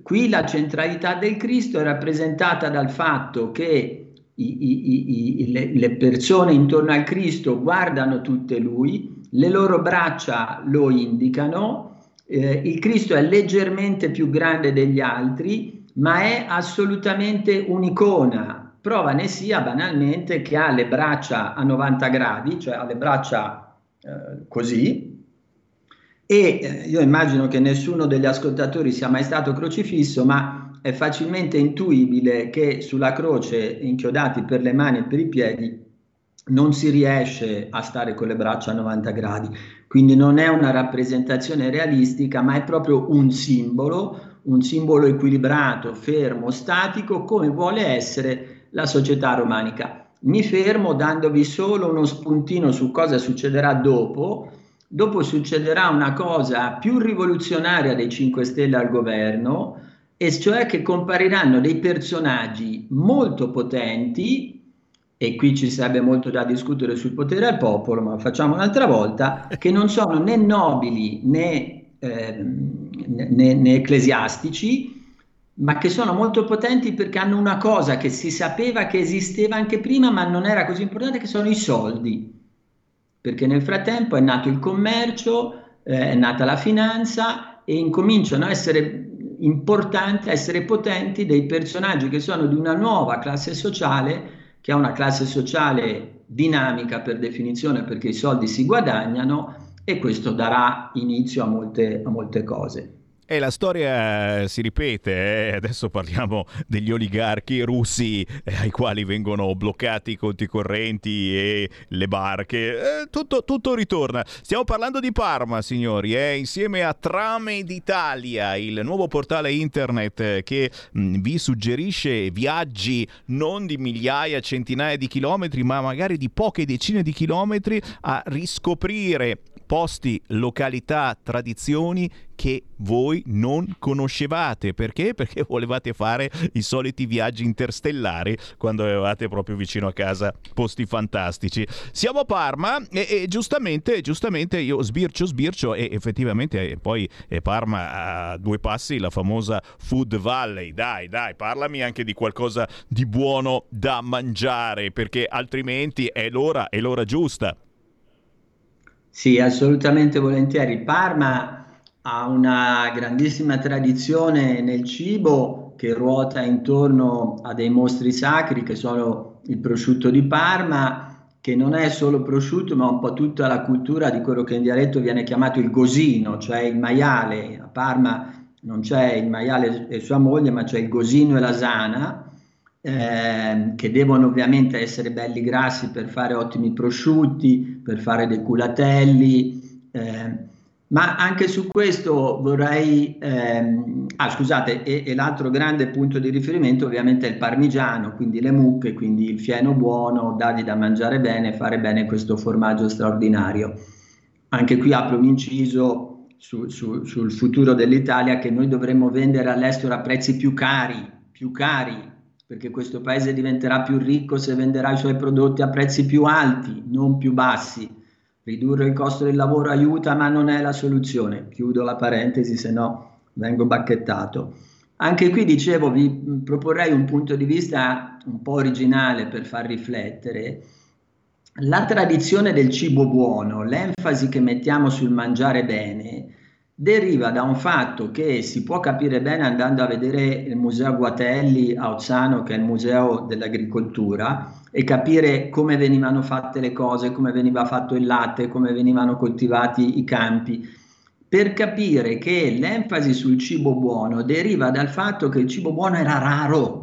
Qui la centralità del Cristo è rappresentata dal fatto che i, i, le, le persone intorno al Cristo guardano tutte lui, le loro braccia lo indicano, eh, il Cristo è leggermente più grande degli altri, ma è assolutamente un'icona. Prova ne sia banalmente che ha le braccia a 90 gradi, cioè ha le braccia eh, così, e eh, io immagino che nessuno degli ascoltatori sia mai stato crocifisso, ma è facilmente intuibile che sulla croce, inchiodati per le mani e per i piedi, non si riesce a stare con le braccia a 90 gradi. Quindi non è una rappresentazione realistica, ma è proprio un simbolo, un simbolo equilibrato, fermo, statico, come vuole essere la società romanica. Mi fermo dandovi solo uno spuntino su cosa succederà dopo dopo succederà una cosa più rivoluzionaria dei 5 Stelle al governo, e cioè che compariranno dei personaggi molto potenti, e qui ci sarebbe molto da discutere sul potere al popolo, ma lo facciamo un'altra volta, che non sono né nobili né, eh, né, né ecclesiastici, ma che sono molto potenti perché hanno una cosa che si sapeva che esisteva anche prima, ma non era così importante, che sono i soldi. Perché nel frattempo è nato il commercio, eh, è nata la finanza e incominciano a essere importanti, a essere potenti dei personaggi che sono di una nuova classe sociale, che è una classe sociale dinamica per definizione perché i soldi si guadagnano e questo darà inizio a molte, a molte cose. E la storia eh, si ripete, eh? adesso parliamo degli oligarchi russi eh, ai quali vengono bloccati i conti correnti e le barche, eh, tutto, tutto, ritorna. Stiamo parlando di Parma, signori, eh, insieme a Trame d'Italia, il nuovo portale internet eh, che mh, mm, vi suggerisce viaggi non di migliaia, centinaia di chilometri, ma magari di poche decine di chilometri a riscoprire posti, località, tradizioni che voi non conoscevate. Perché? Perché volevate fare i soliti viaggi interstellari quando avevate proprio vicino a casa posti fantastici. Siamo a Parma e, e giustamente, giustamente io sbircio, sbircio e effettivamente poi eh, Parma a due passi la famosa Food Valley. Dai, dai, parlami anche di qualcosa di buono da mangiare perché altrimenti è l'ora, è l'ora giusta. Sì, assolutamente volentieri. Parma ha una grandissima tradizione nel cibo che ruota intorno a dei mostri sacri che sono il prosciutto di Parma, che non è solo prosciutto, ma un po' tutta la cultura di quello che in dialetto viene chiamato il gosino, cioè il maiale. A Parma non c'è il maiale e sua moglie, ma c'è il gosino e la sana eh, che devono ovviamente essere belli grassi per fare ottimi prosciutti, per fare dei culatelli, eh, ma anche su questo vorrei, ehm, ah scusate, e, e, l'altro grande punto di riferimento ovviamente è il parmigiano, quindi le mucche, quindi il fieno buono, dargli da mangiare bene, fare bene questo formaggio straordinario. Anche qui apro un inciso su, su, sul futuro dell'Italia che noi dovremmo vendere all'estero a prezzi più cari, più cari, perché questo paese diventerà più ricco se venderà i suoi prodotti a prezzi più alti, non più bassi. Ridurre il costo del lavoro aiuta, ma non è la soluzione. Chiudo la parentesi, se no vengo bacchettato. Anche qui dicevo, vi proporrei un punto di vista un po' originale per far riflettere. La tradizione del cibo buono, l'enfasi che mettiamo sul mangiare bene, deriva da un fatto che si può capire bene andando a vedere il Museo Guatelli a Ozzano, che è il Museo dell'Agricoltura, e capire come venivano fatte le cose, come veniva fatto il latte, come venivano coltivati i campi, per capire che l'enfasi sul cibo buono deriva dal fatto che il cibo buono era raro,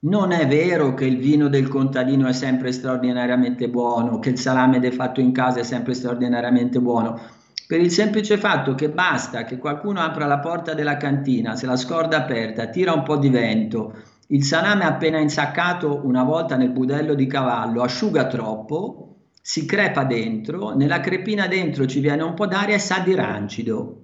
Non è vero che il vino del contadino è sempre straordinariamente buono, che il salame fatto in casa è sempre straordinariamente buono, per il semplice fatto che basta che qualcuno apra la porta della cantina, se la scorda aperta, tira un po' di vento, il salame appena insaccato una volta nel budello di cavallo asciuga troppo, si crepa dentro, nella crepina dentro ci viene un po' d'aria e sa di rancido.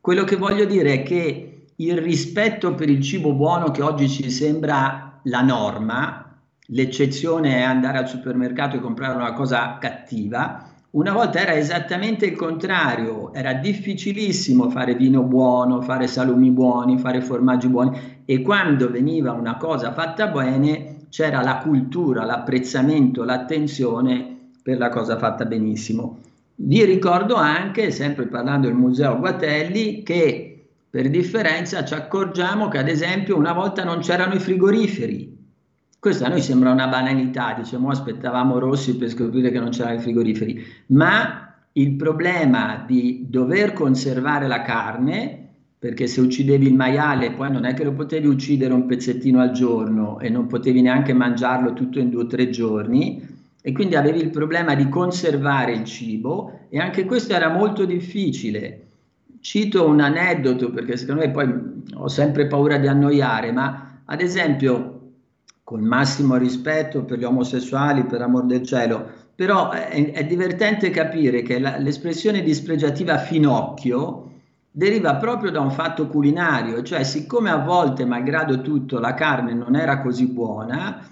Quello che voglio dire è che il rispetto per il cibo buono che oggi ci sembra la norma, l'eccezione è andare al supermercato e comprare una cosa cattiva, una volta era esattamente il contrario, era difficilissimo fare vino buono, fare salumi buoni, fare formaggi buoni e quando veniva una cosa fatta bene c'era la cultura, l'apprezzamento, l'attenzione per la cosa fatta benissimo. Vi ricordo anche, sempre parlando del Museo Guatelli, che per differenza ci accorgiamo che ad esempio una volta non c'erano i frigoriferi. Questa a noi sembra una banalità, diciamo aspettavamo Rossi per scoprire che non c'erano i frigoriferi, ma il problema di dover conservare la carne, perché se uccidevi il maiale poi non è che lo potevi uccidere un pezzettino al giorno e non potevi neanche mangiarlo tutto in due o tre giorni, e quindi avevi il problema di conservare il cibo e anche questo era molto difficile. Cito un aneddoto perché secondo me poi ho sempre paura di annoiare, ma ad esempio, con massimo rispetto per gli omosessuali, per amor del cielo, però è, è divertente capire che la, l'espressione dispregiativa finocchio deriva proprio da un fatto culinario, cioè siccome a volte, malgrado tutto, la carne non era così buona,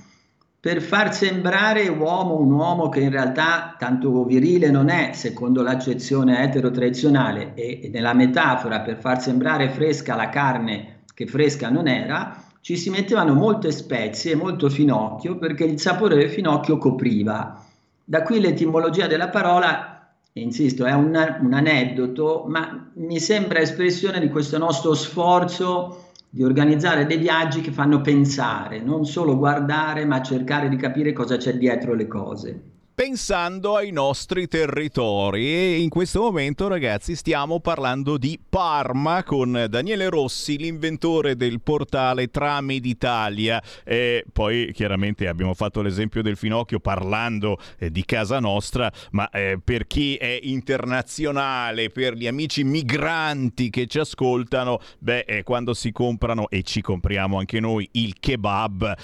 per far sembrare uomo un uomo che in realtà tanto virile non è, secondo l'accezione etero-tradizionale, e, e nella metafora per far sembrare fresca la carne che fresca non era, ci si mettevano molte spezie molto finocchio perché il sapore del finocchio copriva. Da qui l'etimologia della parola, e insisto, è un, un aneddoto, ma mi sembra espressione di questo nostro sforzo di organizzare dei viaggi che fanno pensare, non solo guardare, ma cercare di capire cosa c'è dietro le cose pensando ai nostri territori. E in questo momento ragazzi stiamo parlando di Parma con Daniele Rossi l'inventore del portale Tramed Italia e poi chiaramente abbiamo fatto l'esempio del finocchio parlando eh, di casa nostra ma eh, per chi è internazionale per gli amici migranti che ci ascoltano beh eh, quando si comprano e ci compriamo anche noi il kebab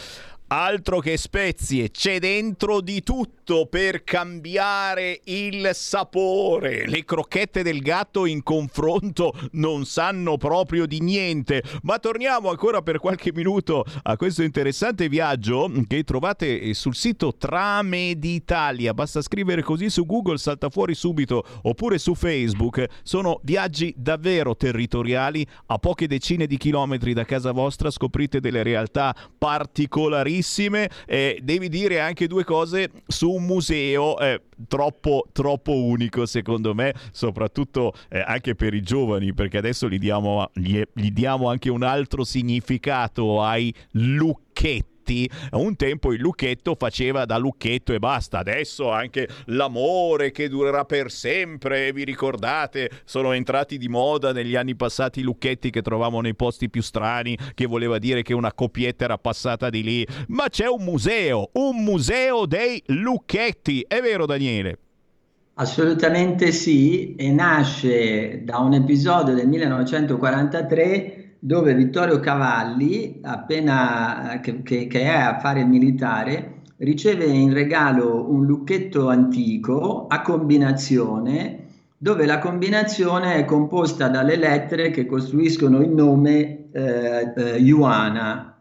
Altro che spezie, c'è dentro di tutto per cambiare il sapore. Le crocchette del gatto in confronto non sanno proprio di niente. Ma torniamo ancora per qualche minuto a questo interessante viaggio che trovate sul sito Tramed Italia. Basta scrivere così su Google, salta fuori subito, oppure su Facebook. Sono viaggi davvero territoriali. A poche decine di chilometri da casa vostra scoprite delle realtà particolari bellissime. Eh, devi dire anche due cose su un museo eh, troppo, troppo unico, secondo me, soprattutto eh, anche per i giovani, perché adesso gli diamo, gli, gli diamo anche un altro significato ai lucchetti Luchetti. Un tempo il lucchetto faceva da lucchetto e basta. Adesso anche l'amore che durerà per sempre. Vi ricordate? Sono entrati di moda negli anni passati i lucchetti che trovavamo nei posti più strani, che voleva dire che una coppietta era passata di lì. Ma c'è un museo, un museo dei lucchetti. È vero, Daniele? Assolutamente sì, e nasce da un episodio del 1943 dove Vittorio Cavalli, appena che, che, che, è a fare il militare, riceve in regalo un lucchetto antico a combinazione, dove la combinazione è composta dalle lettere che costruiscono il nome eh, eh, Ioana.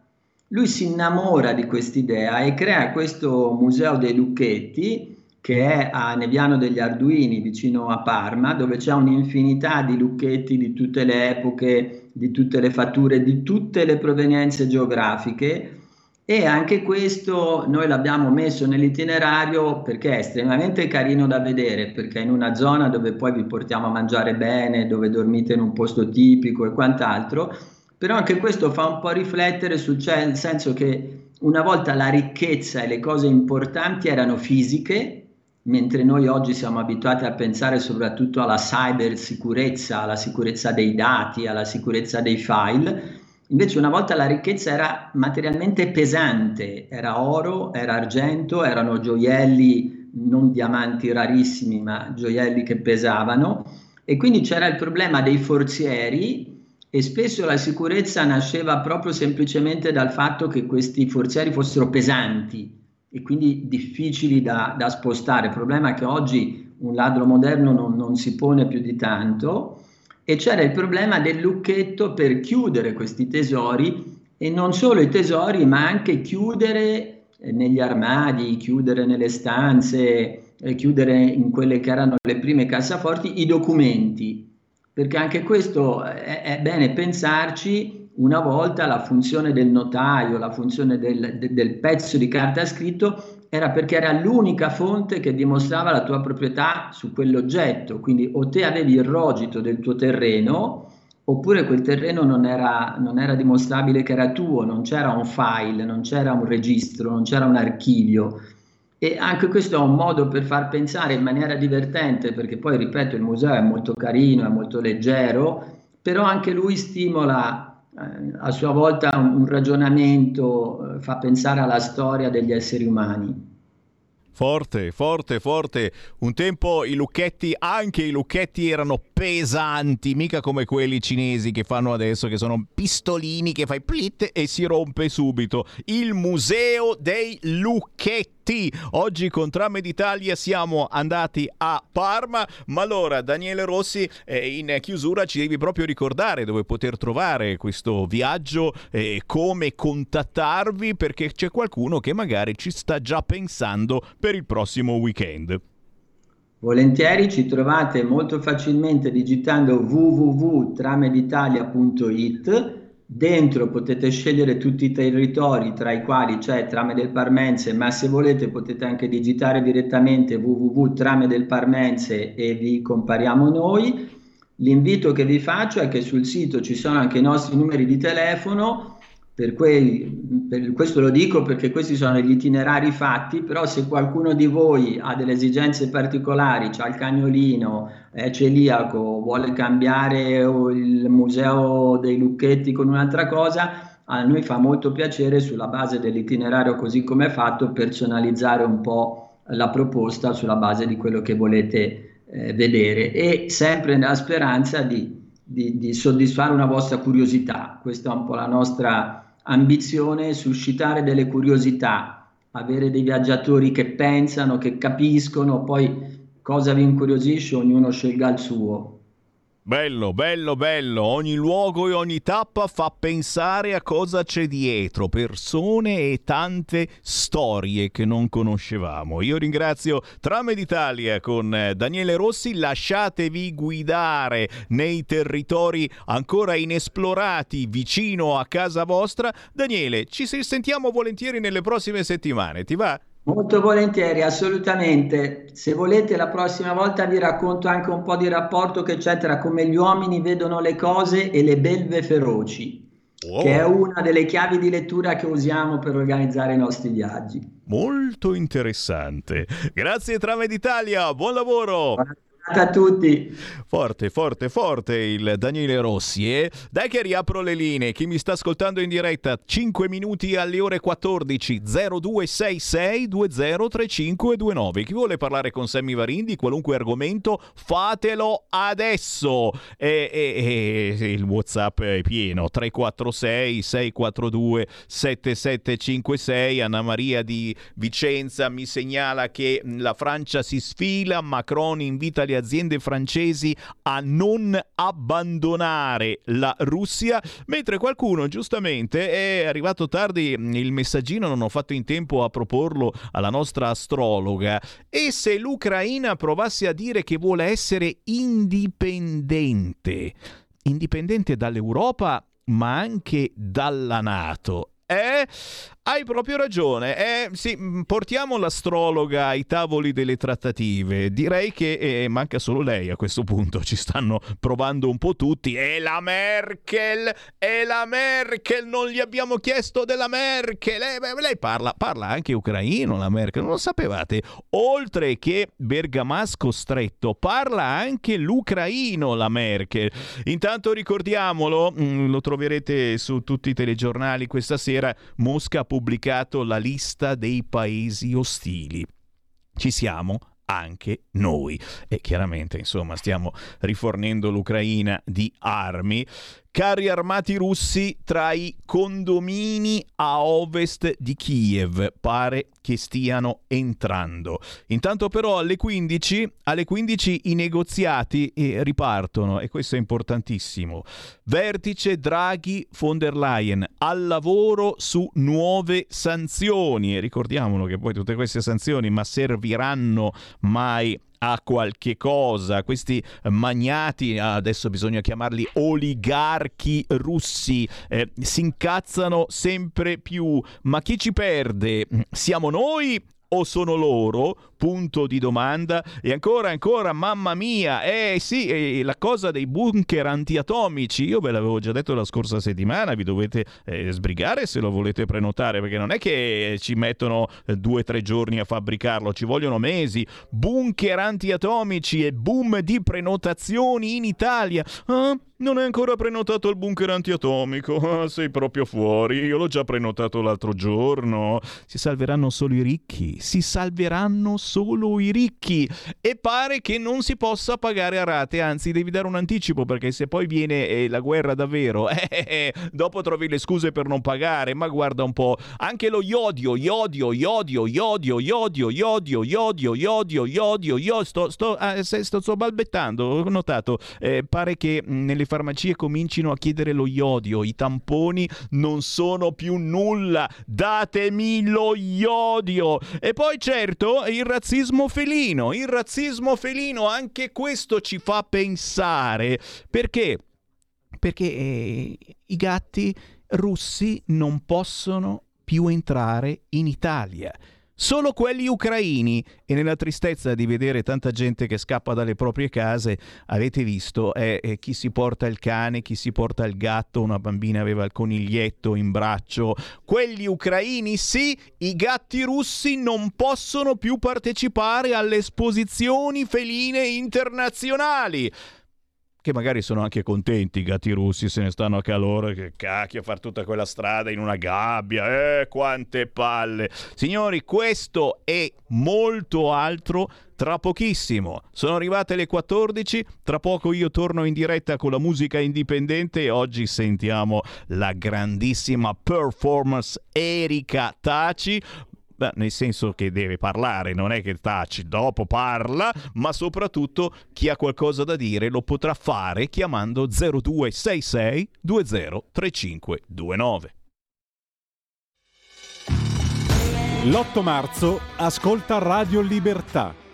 Lui si innamora di quest'idea e crea questo museo dei lucchetti che è a Neviano degli Arduini, vicino a Parma, dove c'è un'infinità di lucchetti di tutte le epoche, di tutte le fatture, di tutte le provenienze geografiche. E anche questo noi l'abbiamo messo nell'itinerario perché è estremamente carino da vedere, perché in una zona dove poi vi portiamo a mangiare bene, dove dormite in un posto tipico e quant'altro, però anche questo fa un po' riflettere sul cioè, senso che una volta la ricchezza e le cose importanti erano fisiche, mentre noi oggi siamo abituati a pensare soprattutto alla cyber sicurezza, alla sicurezza dei dati, alla sicurezza dei file, Invece una volta la ricchezza era materialmente pesante, era oro, era argento, erano gioielli, non diamanti rarissimi, ma gioielli che pesavano. E quindi c'era il problema dei forzieri e spesso la sicurezza nasceva proprio semplicemente dal fatto che questi forzieri fossero pesanti e quindi difficili da, da spostare. Il problema è che oggi un ladro moderno non, non si pone più di tanto e c'era il problema del lucchetto per chiudere questi tesori e non solo i tesori ma anche chiudere eh, negli armadi, chiudere nelle stanze, eh, chiudere in quelle che erano le prime cassaforti i documenti, perché anche questo è, è bene pensarci una volta la funzione del notaio, la funzione del, de, del pezzo di carta scritto era perché era l'unica fonte che dimostrava la tua proprietà su quell'oggetto, quindi o te avevi il rogito del tuo terreno oppure quel terreno non era, non era dimostrabile che era tuo, non c'era un file, non c'era un registro, non c'era un archivio. E anche questo è un modo per far pensare in maniera divertente, perché poi, ripeto, il museo è molto carino, è molto leggero, però anche lui stimola eh, a sua volta un, un ragionamento, eh, fa pensare alla storia degli esseri umani. Forte, forte, forte. Un tempo i lucchetti, anche i lucchetti erano pesanti, mica come quelli cinesi che fanno adesso, che sono pistolini che fai plit e si rompe subito. Il museo dei lucchetti. Oggi con Trame d'Italia siamo andati a Parma, ma allora Daniele Rossi eh, in chiusura ci devi proprio ricordare dove poter trovare questo viaggio eh, come contattarvi perché c'è qualcuno che magari ci sta già pensando per il prossimo weekend. Volentieri ci trovate molto facilmente digitando www.trameditalia.it. Dentro potete scegliere tutti i territori tra i quali c'è Trame del Parmense, ma se volete potete anche digitare direttamente www.trame del Parmense e vi compariamo noi. L'invito che vi faccio è che sul sito ci sono anche i nostri numeri di telefono per, quei, per questo lo dico perché questi sono gli itinerari fatti, però se qualcuno di voi ha delle esigenze particolari, ha il cagnolino, è celiaco, vuole cambiare il museo dei lucchetti con un'altra cosa, a noi fa molto piacere sulla base dell'itinerario così come è fatto personalizzare un po' la proposta sulla base di quello che volete eh, vedere e sempre nella speranza di, di, di soddisfare una vostra curiosità. Questa è un po' la nostra ambizione suscitare delle curiosità, avere dei viaggiatori che pensano, che capiscono, poi cosa vi incuriosisce, ognuno scelga il suo. Bello, bello, bello. Ogni luogo e ogni tappa fa pensare a cosa c'è dietro, persone e tante storie che non conoscevamo. Io ringrazio Trame d'Italia con eh, Daniele Rossi. Lasciatevi guidare nei territori ancora inesplorati vicino a casa vostra. Daniele, ci sentiamo volentieri nelle prossime settimane. Ti va? Molto volentieri, assolutamente. Se volete, la prossima volta vi racconto anche un po' di rapporto che c'è tra come gli uomini vedono le cose e le belve feroci, oh. che è una delle chiavi di lettura che usiamo per organizzare i nostri viaggi. Molto interessante. Grazie Trame d'Italia, buon lavoro. Buonasera a tutti. Forte, forte, forte il Daniele Rossi. Eh? Dai che riapro le linee. Chi mi sta ascoltando in diretta, 5 minuti alle ore 14 0266 203529. Chi vuole parlare con Sammy Varin di qualunque argomento, fatelo adesso. E, e, e il WhatsApp è pieno: 346 642 7756. Anna Maria di Vicenza mi segnala che la Francia si sfila, Macron invita gli aziende francesi a non abbandonare la Russia, mentre qualcuno giustamente è arrivato tardi il messaggino, non ho fatto in tempo a proporlo alla nostra astrologa, e se l'Ucraina provasse a dire che vuole essere indipendente, indipendente dall'Europa ma anche dalla Nato, eh? Hai proprio ragione. Eh, sì, mm, portiamo l'astrologa ai tavoli delle trattative. Direi che eh, manca solo lei a questo punto. Ci stanno provando un po' tutti. E la Merkel, e la Merkel, non gli abbiamo chiesto della Merkel. Eh, beh, lei parla, parla anche ucraino, la Merkel, non lo sapevate. Oltre che bergamasco stretto, parla anche l'ucraino, la Merkel. Intanto ricordiamolo, mm, lo troverete su tutti i telegiornali questa sera, Mosca ha pubblicato la lista dei paesi ostili. Ci siamo anche noi. E chiaramente, insomma, stiamo rifornendo l'Ucraina di armi carri armati russi tra i condomini a ovest di Kiev. Pare che stiano entrando. Intanto però alle 15, alle 15 i negoziati eh, ripartono e questo è importantissimo. Vertice Draghi von der Leyen al lavoro su nuove sanzioni e ricordiamolo che poi tutte queste sanzioni ma serviranno mai a qualche cosa. Questi magnati, adesso bisogna chiamarli oligarchi russi, eh, si incazzano sempre più. Ma chi ci perde? Siamo noi o sono loro? Punto di domanda. E ancora, ancora, mamma mia, eh sì, eh, la cosa dei bunker antiatomici, io ve l'avevo già detto la scorsa settimana, vi dovete eh, sbrigare se lo volete prenotare, perché non è che ci mettono eh, due o tre giorni a fabbricarlo, ci vogliono mesi. Bunker antiatomici e boom di prenotazioni in Italia. Ah, non è ancora prenotato il bunker antiatomico. Ah, sei proprio fuori. Io l'ho già prenotato l'altro giorno. Si salveranno solo i ricchi. Si salveranno i ricchi. E pare che non si possa pagare a rate. Anzi, devi dare un anticipo perché se poi viene eh, la guerra davvero, eh, eh, dopo trovi le scuse per non pagare. Ma guarda un po'. Anche lo iodio, iodio, iodio, iodio, iodio, iodio, iodio, iodio, iodio, iodio. Sto, sto, ah, sto, sto balbettando. Ho notato. pare che nelle farmacie comincino a chiedere lo iodio, i tamponi non sono più nulla, datemi lo iodio. E poi certo il razzismo felino, il razzismo felino, anche questo ci fa pensare. Perché? Perché eh, i gatti russi non possono più entrare in Italia solo quelli ucraini. E nella tristezza di vedere tanta gente che scappa dalle proprie case, avete visto, è, è, chi si porta il cane, chi si porta il gatto, una bambina aveva il coniglietto in braccio, quelli ucraini sì, i gatti russi non possono più partecipare alle esposizioni feline internazionali che magari sono anche contenti i gatti russi, se ne stanno a calore, che cacchio a fare tutta quella strada in una gabbia, eh, quante palle. Signori, questo e molto altro tra pochissimo. Sono arrivate le 14, tra poco io torno in diretta con la musica indipendente e oggi sentiamo la grandissima performance Erika Taci, Beh, nel senso che deve parlare, non è che taci, dopo parla, ma soprattutto chi ha qualcosa da dire lo potrà fare chiamando 0266 203529. L'8 marzo ascolta Radio Libertà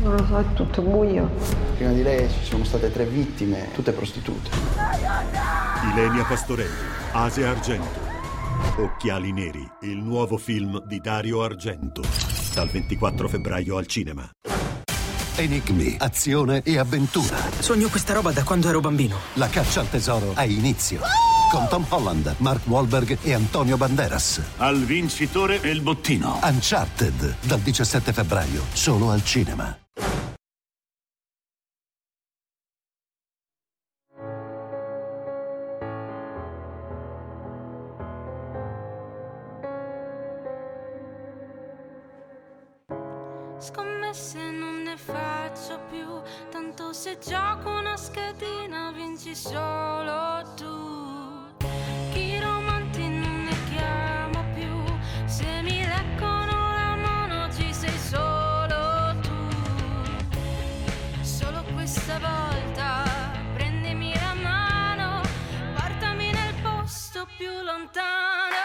Non lo so, è tutto buio. Prima di lei ci sono state tre vittime, tutte prostitute. Ilenia Pastorelli, Asia Argento. Occhiali neri, il nuovo film di Dario Argento. Dal 24 febbraio al cinema. Enigmi, azione e avventura. Sogno questa roba da quando ero bambino. La caccia al tesoro ha inizio. Con Tom Holland, Mark Wahlberg e Antonio Banderas. Al vincitore e il bottino. Uncharted, dal 17 febbraio, solo al cinema. Scommesse non ne faccio più, tanto se gioco una schedina vinci solo tu. Chiromanti volta prendimi la mano, portami nel posto più lontano.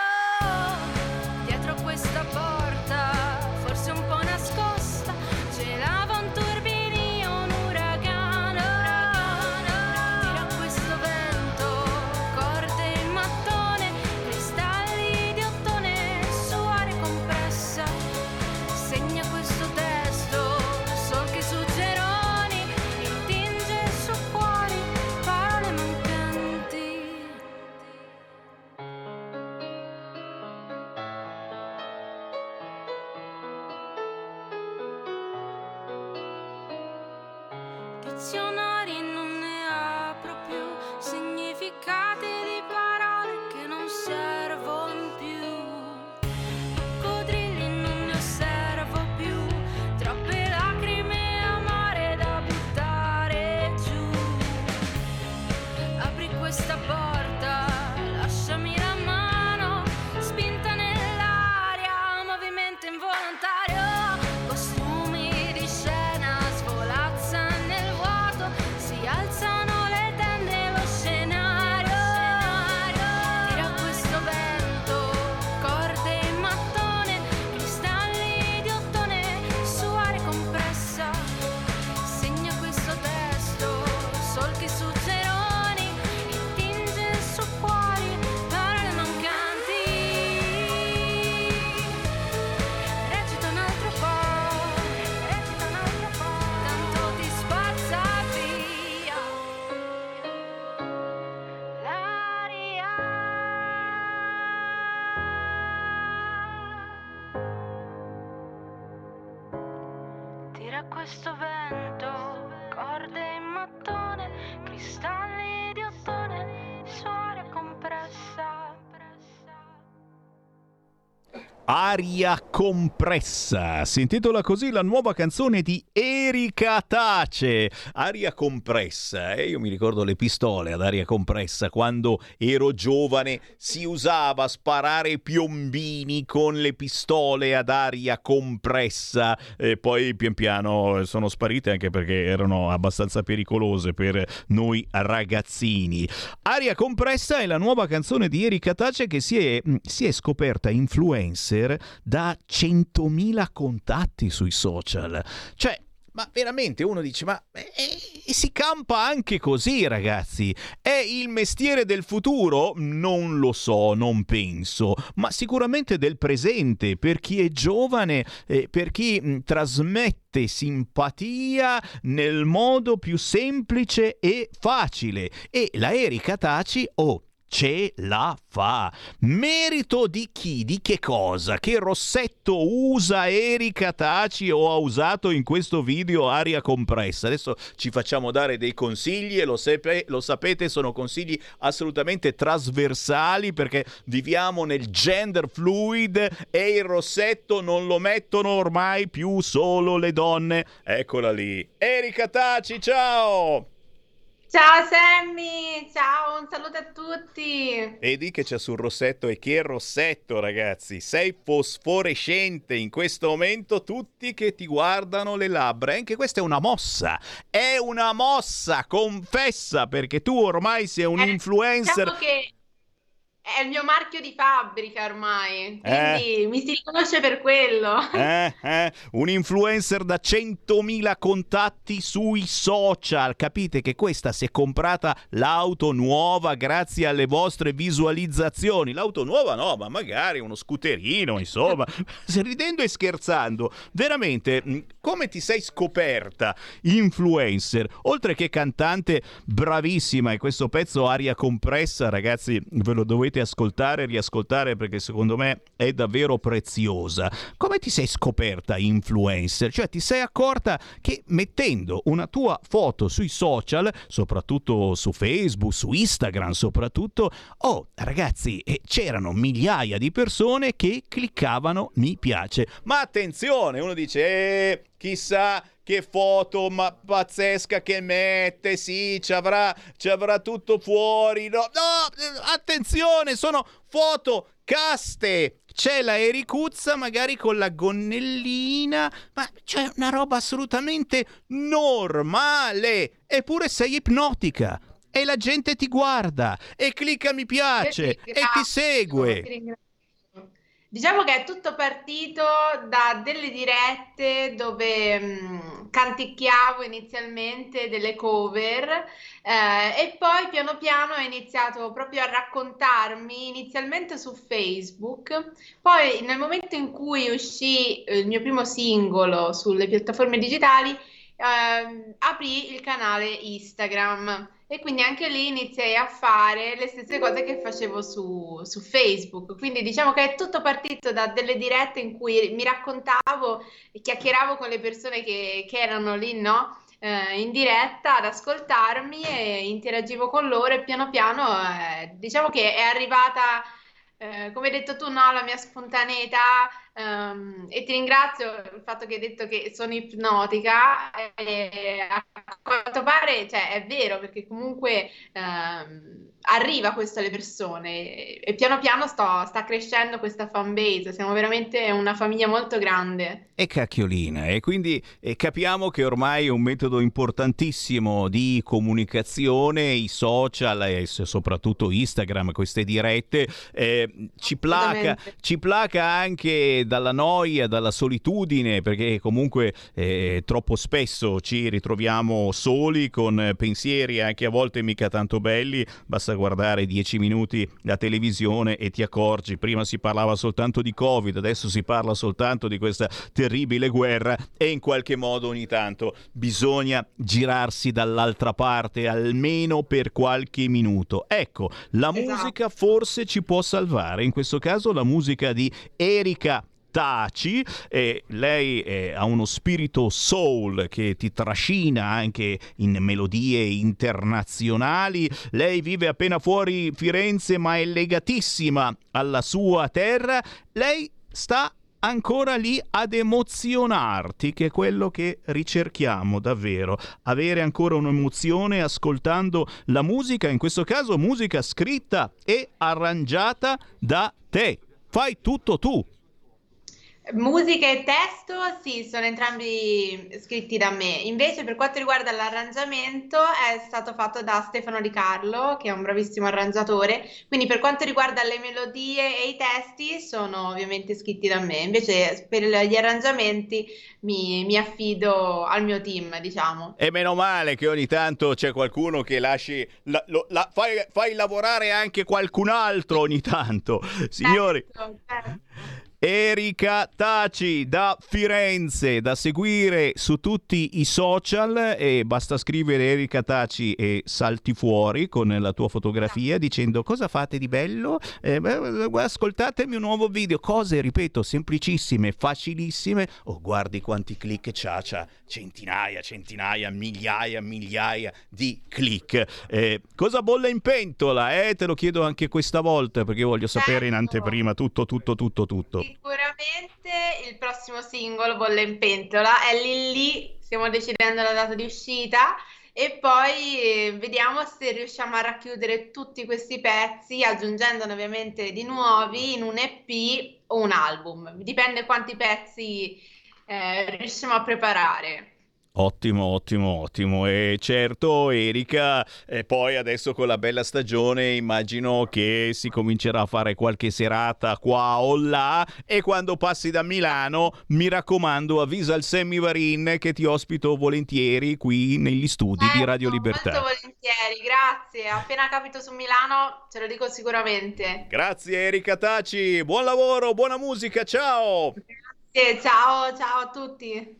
Aria compressa. Si intitola così la nuova canzone di Erika Tace. Aria compressa. E io mi ricordo le pistole ad aria compressa. Quando ero giovane si usava sparare piombini con le pistole ad aria compressa. E poi pian piano sono sparite anche perché erano abbastanza pericolose per noi ragazzini. Aria compressa è la nuova canzone di Erika Tace che si è, si è scoperta influencer da 100.000 contatti sui social. Cioè, ma veramente uno dice, ma eh, eh, si campa anche così, ragazzi? È il mestiere del futuro? Non lo so, non penso, ma sicuramente del presente, per chi è giovane, eh, per chi mh, trasmette simpatia nel modo più semplice e facile. E la Erika Taci, oh, ce la fa. Merito di chi? Di che cosa? Che rossetto usa Erika Taci o ha usato in questo video aria compressa? Adesso ci facciamo dare dei consigli e lo, sepe- lo sapete, sono consigli assolutamente trasversali perché viviamo nel gender fluid e il rossetto non lo mettono ormai più solo le donne. Eccola lì. Erika Taci, ciao! Ciao Sammy, ciao, un saluto a tutti. Vedi che c'è sul rossetto e che rossetto, ragazzi. Sei fosforescente in questo momento, tutti che ti guardano le labbra. Anche questa è una mossa. È una mossa, confessa, perché tu ormai sei un Eh, influencer. Diciamo che è il mio marchio di fabbrica ormai, Eh. quindi mi si riconosce per quello. Eh, eh, un influencer da 100.000 contatti sui social. Capite che questa si è comprata l'auto nuova grazie alle vostre visualizzazioni. L'auto nuova no, ma magari uno scooterino, insomma. Ridendo e scherzando, veramente, mh, come ti sei scoperta influencer? Oltre che cantante bravissima e questo pezzo aria compressa, ragazzi, ve lo dovete ascoltare e riascoltare perché secondo me è davvero preziosa. Come ti sei scoperta influencer? Cioè ti sei accorta che mettendo una tua foto sui social, soprattutto su Facebook, su Instagram soprattutto, oh ragazzi, eh, c'erano migliaia di persone che cliccavano mi piace. Ma attenzione, uno dice, eh, chissà che foto ma pazzesca che mette, sì, ci avrà, ci avrà tutto fuori. No, no, attenzione, sono foto caste. C'è la Ericuzza magari con la gonnellina, ma c'è una roba assolutamente normale. Eppure sei ipnotica. E la gente ti guarda e clicca mi piace e ti segue. Diciamo che è tutto partito da delle dirette dove mh, canticchiavo inizialmente delle cover eh, e poi piano piano ho iniziato proprio a raccontarmi inizialmente su Facebook, poi nel momento in cui uscì eh, il mio primo singolo sulle piattaforme digitali ehm, aprì il canale Instagram e quindi anche lì iniziai a fare le stesse cose che facevo su, su Facebook. Quindi diciamo che è tutto partito da delle dirette in cui mi raccontavo e chiacchieravo con le persone che, che erano lì, no? Eh, in diretta ad ascoltarmi e interagivo con loro e piano piano eh, diciamo che è arrivata, eh, come hai detto tu, no, la mia spontaneità ehm, e ti ringrazio per il fatto che hai detto che sono ipnotica a quanto pare, cioè, è vero perché comunque ehm, arriva questo alle persone e, e piano piano sto- sta crescendo questa fan base, siamo veramente una famiglia molto grande. E cacchiolina, e quindi eh, capiamo che ormai è un metodo importantissimo di comunicazione, i social e soprattutto Instagram, queste dirette, eh, ci, placa, ci placa anche dalla noia, dalla solitudine, perché comunque eh, troppo spesso ci ritroviamo soli con pensieri anche a volte mica tanto belli, basta guardare 10 minuti la televisione e ti accorgi, prima si parlava soltanto di Covid, adesso si parla soltanto di questa terribile guerra e in qualche modo ogni tanto bisogna girarsi dall'altra parte almeno per qualche minuto. Ecco, la musica forse ci può salvare, in questo caso la musica di Erika Taci, e lei eh, ha uno spirito soul che ti trascina anche in melodie internazionali. Lei vive appena fuori Firenze, ma è legatissima alla sua terra. Lei sta ancora lì ad emozionarti, che è quello che ricerchiamo davvero. Avere ancora un'emozione ascoltando la musica, in questo caso musica scritta e arrangiata da te. Fai tutto tu. Musica e testo, sì, sono entrambi scritti da me. Invece, per quanto riguarda l'arrangiamento, è stato fatto da Stefano Di Carlo, che è un bravissimo arrangiatore. Quindi, per quanto riguarda le melodie e i testi, sono ovviamente scritti da me. Invece, per gli arrangiamenti mi, mi affido al mio team, diciamo. E meno male che ogni tanto c'è qualcuno che lasci. la- lo- la- fai, fai lavorare anche qualcun altro ogni tanto. Signori. Certo, certo. Erika Taci da Firenze, da seguire su tutti i social e basta scrivere Erika Taci e salti fuori con la tua fotografia dicendo cosa fate di bello, Eh, beh, ascoltate il mio nuovo video, cose ripeto semplicissime, facilissime, oh guardi quanti click c'ha, c'ha centinaia, centinaia, migliaia, migliaia di click. Eh, cosa bolle in pentola? Eh? Te lo chiedo anche questa volta perché voglio sapere in anteprima tutto, tutto, tutto, tutto. Sicuramente il prossimo singolo, Bolle in pentola, è lì lì, stiamo decidendo la data di uscita e poi eh, vediamo se riusciamo a racchiudere tutti questi pezzi, aggiungendone ovviamente di nuovi in un EP o un album. Dipende quanti pezzi eh, riusciamo a preparare. Ottimo, ottimo, ottimo. E certo, Erika, eh, poi adesso con la bella stagione immagino che si comincerà a fare qualche serata qua o là e quando passi da Milano, mi raccomando, avvisa il Sammy Varin che ti ospito volentieri qui negli studi di Radio Libertà. Molto volentieri, grazie. Appena capito su Milano, ce lo dico sicuramente. Grazie Erika Taci, buon lavoro, buona musica, ciao! Grazie, ciao, ciao a tutti.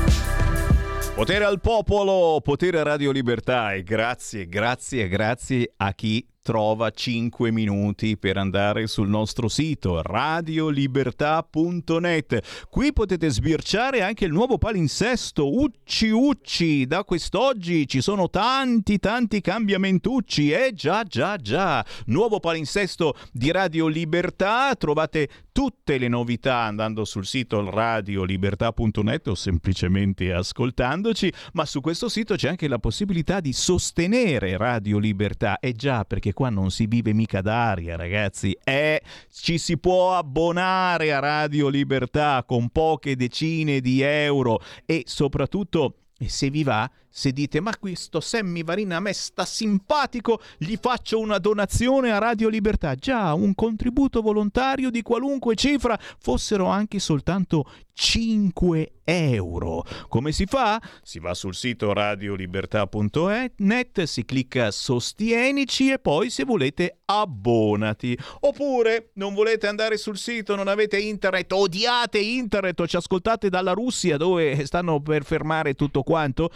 Potere al popolo, potere a Radio Libertà e grazie, grazie, grazie a chi trova 5 minuti per andare sul nostro sito radiolibertà.net. Qui potete sbirciare anche il nuovo palinsesto Ucci Ucci. Da quest'oggi ci sono tanti tanti cambiamentucci. Eh già già già. Nuovo palinsesto di Radio Libertà. Trovate tutte le novità andando sul sito radiolibertà.net o semplicemente ascoltandoci, ma su questo sito c'è anche la possibilità di sostenere Radio Libertà. Eh già, perché qua non si vive mica d'aria, ragazzi. Eh, ci si può abbonare a Radio Libertà con poche decine di euro e soprattutto se vi va, se dite ma questo Sammy Varina a me sta simpatico, gli faccio una donazione a Radio Libertà. Già, un contributo volontario di qualunque cifra, fossero anche soltanto 5 euro. Come si fa? Si va sul sito radiolibertà.net, si clicca sostienici e poi se volete abbonati. Oppure non volete andare sul sito, non avete internet, odiate internet o ci ascoltate dalla Russia dove stanno per fermare tutto quanto?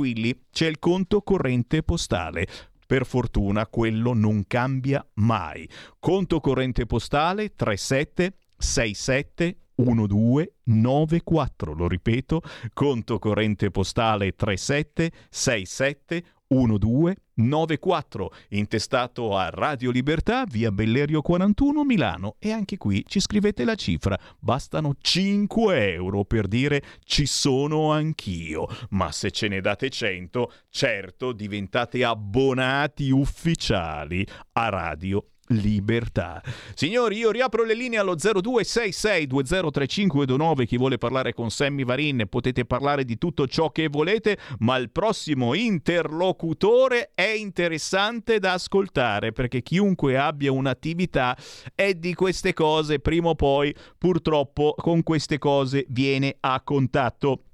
Tranquilli, c'è il conto corrente postale. Per fortuna quello non cambia mai. Conto corrente postale 3767 1294, lo ripeto, conto corrente postale 3767 1294, intestato a Radio Libertà, via Bellerio 41 Milano. E anche qui ci scrivete la cifra, bastano 5 euro per dire ci sono anch'io, ma se ce ne date 100, certo diventate abbonati ufficiali a Radio libertà. Signori, io riapro le linee allo 0266203529. Chi vuole parlare con Sammy Varin potete parlare di tutto ciò che volete, ma il prossimo interlocutore è interessante da ascoltare perché chiunque abbia un'attività è di queste cose, prima o poi purtroppo con queste cose viene a contatto.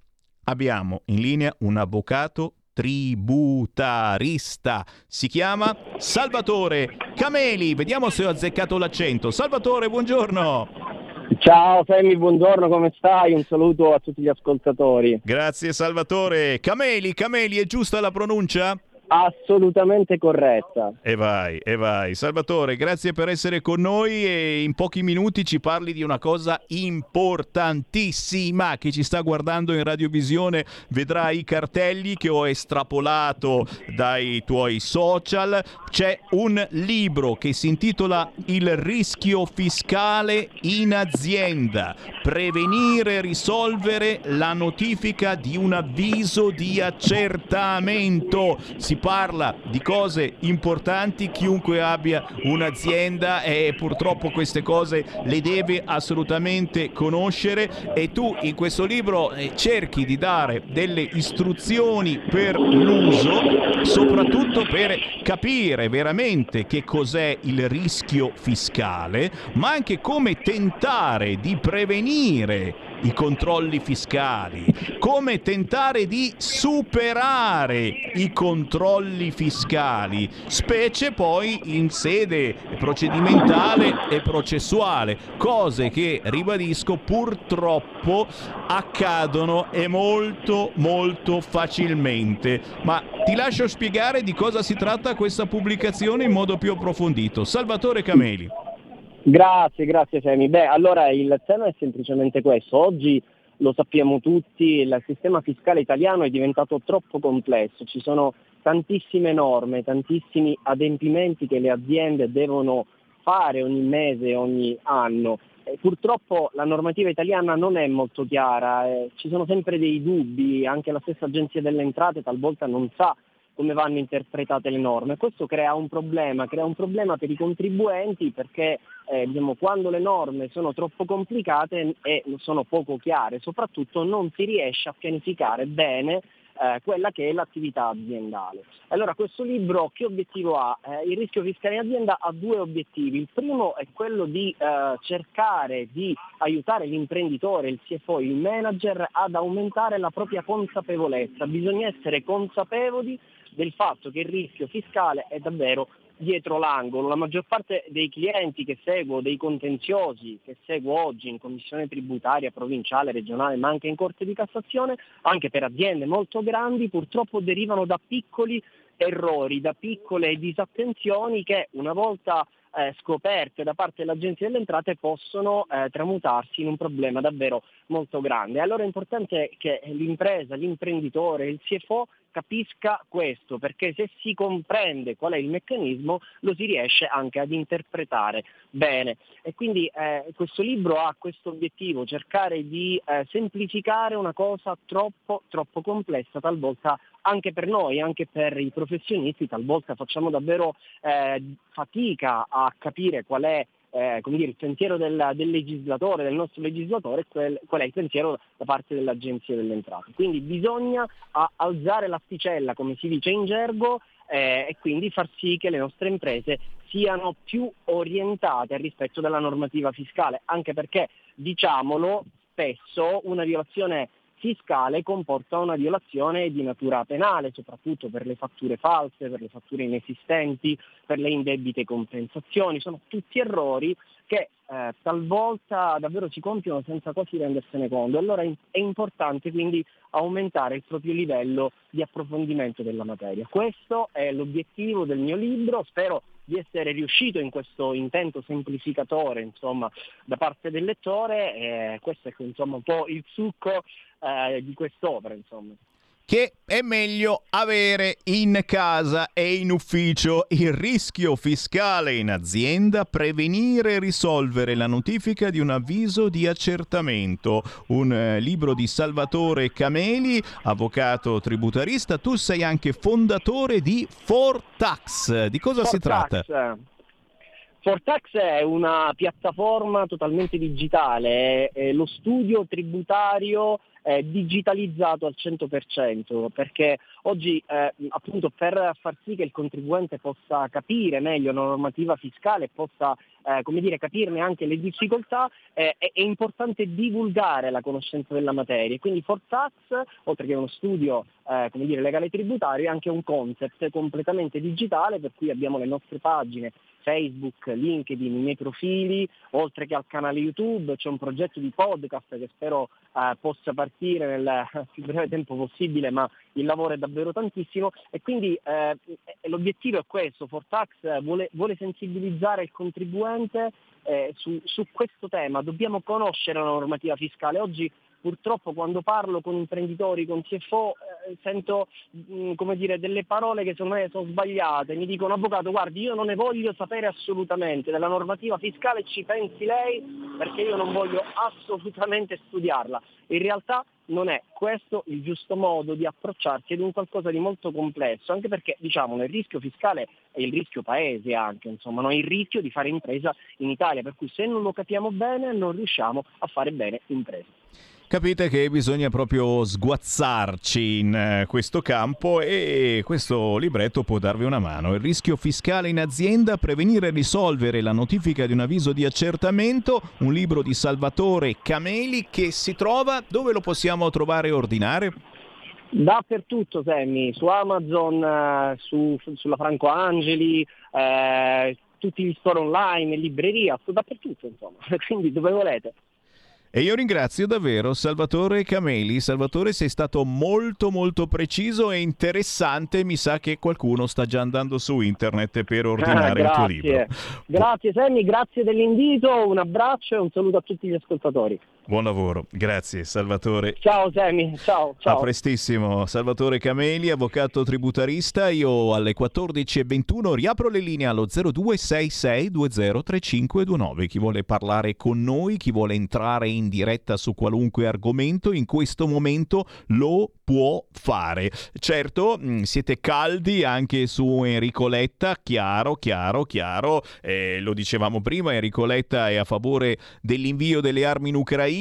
Abbiamo in linea un avvocato tributarista. Si chiama Salvatore Cameli. Vediamo se ho azzeccato l'accento. Salvatore, buongiorno. Ciao Femi, buongiorno, come stai? Un saluto a tutti gli ascoltatori. Grazie Salvatore. Cameli, Cameli, è giusta la pronuncia? Assolutamente corretta. E vai, e vai. Salvatore, grazie per essere con noi e in pochi minuti ci parli di una cosa importantissima. Chi ci sta guardando in radiovisione vedrà i cartelli che ho estrapolato dai tuoi social. C'è un libro che si intitola Il rischio fiscale in azienda. Prevenire e risolvere la notifica di un avviso di accertamento. Si parla di cose importanti, chiunque abbia un'azienda e purtroppo queste cose le deve assolutamente conoscere. E tu in questo libro eh, cerchi di dare delle istruzioni per l'uso, soprattutto per capire veramente che cos'è il rischio fiscale, ma anche come tentare di prevenire i controlli fiscali, come tentare di superare i controlli fiscali, specie poi in sede procedimentale e processuale, cose che, ribadisco, purtroppo accadono e molto molto facilmente. Ma ti lascio spiegare di cosa si tratta questa pubblicazione in modo più approfondito. Salvatore Cameli. Grazie, grazie Semi. Beh, allora il tema è semplicemente questo. Oggi lo sappiamo tutti, il sistema fiscale italiano è diventato troppo complesso, ci sono tantissime norme, tantissimi adempimenti che le aziende devono fare ogni mese, ogni anno. E purtroppo la normativa italiana non è molto chiara, eh, ci sono sempre dei dubbi, anche la stessa Agenzia delle Entrate talvolta non sa come vanno interpretate le norme. Questo crea un problema, crea un problema per i contribuenti perché eh, diciamo, quando le norme sono troppo complicate e sono poco chiare, soprattutto non si riesce a pianificare bene eh, quella che è l'attività aziendale. Allora questo libro che obiettivo ha? Eh, il rischio fiscale in azienda ha due obiettivi. Il primo è quello di eh, cercare di aiutare l'imprenditore, il CFO, il manager ad aumentare la propria consapevolezza. Bisogna essere consapevoli del fatto che il rischio fiscale è davvero dietro l'angolo. La maggior parte dei clienti che seguo, dei contenziosi che seguo oggi in commissione tributaria provinciale, regionale, ma anche in Corte di Cassazione, anche per aziende molto grandi, purtroppo derivano da piccoli errori, da piccole disattenzioni che una volta eh, scoperte da parte dell'Agenzia delle Entrate possono eh, tramutarsi in un problema davvero molto grande. Allora è importante che l'impresa, l'imprenditore, il CFO capisca questo, perché se si comprende qual è il meccanismo lo si riesce anche ad interpretare bene. E quindi eh, questo libro ha questo obiettivo, cercare di eh, semplificare una cosa troppo, troppo complessa, talvolta anche per noi, anche per i professionisti, talvolta facciamo davvero eh, fatica a capire qual è eh, come dire, il pensiero del, del, legislatore, del nostro legislatore, quel, qual è il pensiero da parte dell'Agenzia delle Entrate. Quindi bisogna alzare l'asticella, come si dice in gergo, eh, e quindi far sì che le nostre imprese siano più orientate rispetto della normativa fiscale, anche perché, diciamolo, spesso una violazione fiscale comporta una violazione di natura penale, soprattutto per le fatture false, per le fatture inesistenti, per le indebite compensazioni. Sono tutti errori che eh, talvolta davvero si compiono senza quasi rendersene conto. Allora è importante quindi aumentare il proprio livello di approfondimento della materia. Questo è l'obiettivo del mio libro, spero di essere riuscito in questo intento semplificatore insomma, da parte del lettore e questo è insomma, un po' il succo eh, di quest'opera. Insomma che è meglio avere in casa e in ufficio il rischio fiscale in azienda, prevenire e risolvere la notifica di un avviso di accertamento. Un eh, libro di Salvatore Cameli, avvocato tributarista. Tu sei anche fondatore di Fortax. Di cosa Fortax. si tratta? Fortax è una piattaforma totalmente digitale, è lo studio tributario eh, digitalizzato al 100%, perché oggi eh, appunto per far sì che il contribuente possa capire meglio la normativa fiscale, possa eh, come dire, capirne anche le difficoltà, eh, è, è, importante divulgare la conoscenza della materia. Quindi Fortax, oltre che uno studio eh, come dire, legale tributario, è anche un concept completamente digitale per cui abbiamo le nostre pagine Facebook, LinkedIn, i miei profili, oltre che al canale YouTube, c'è un progetto di podcast che spero eh, possa partire nel più breve tempo possibile, ma il lavoro è davvero tantissimo. E quindi eh, l'obiettivo è questo, Fortax vuole, vuole sensibilizzare il contribuente eh, su, su questo tema, dobbiamo conoscere la normativa fiscale. Oggi purtroppo quando parlo con imprenditori, con CFO, eh, sento mh, mm, come dire, delle parole che secondo me sono sbagliate. Mi dicono, avvocato, guardi, io non ne voglio sapere assolutamente della normativa fiscale, ci pensi lei, perché io non voglio assolutamente studiarla. In realtà non è questo il giusto modo di approcciarsi ad un qualcosa di molto complesso, anche perché diciamo il rischio fiscale è il rischio paese anche, insomma, no? il rischio di fare impresa in Italia, per cui se non lo capiamo bene non riusciamo a fare bene impresa. Capite che bisogna proprio sguazzarci in eh, questo campo e questo libretto può darvi una mano. Il rischio fiscale in azienda, prevenire e risolvere la notifica di un avviso di accertamento, un libro di Salvatore Cameli che si trova, dove lo possiamo trovare e ordinare? Dappertutto Sammy, su Amazon, eh, su- sulla Franco Angeli, eh, tutti gli store online, in libreria, dappertutto insomma, quindi dove volete. E io ringrazio davvero Salvatore Cameli. Salvatore, sei stato molto molto preciso e interessante. Mi sa che qualcuno sta già andando su internet per ordinare il tuo libro. grazie, grazie Sammy, grazie dell'invito, un abbraccio e un saluto a tutti gli ascoltatori. Buon lavoro, grazie Salvatore. Ciao Sammy, ciao, A ciao. prestissimo, Salvatore Cameli, avvocato tributarista. Io alle 14.21 riapro le linee allo 0266203529. Chi vuole parlare con noi, chi vuole entrare in diretta su qualunque argomento, in questo momento lo può fare. Certo, mh, siete caldi anche su Enrico Letta, chiaro, chiaro, chiaro. Eh, lo dicevamo prima, Enrico Letta è a favore dell'invio delle armi in Ucraina,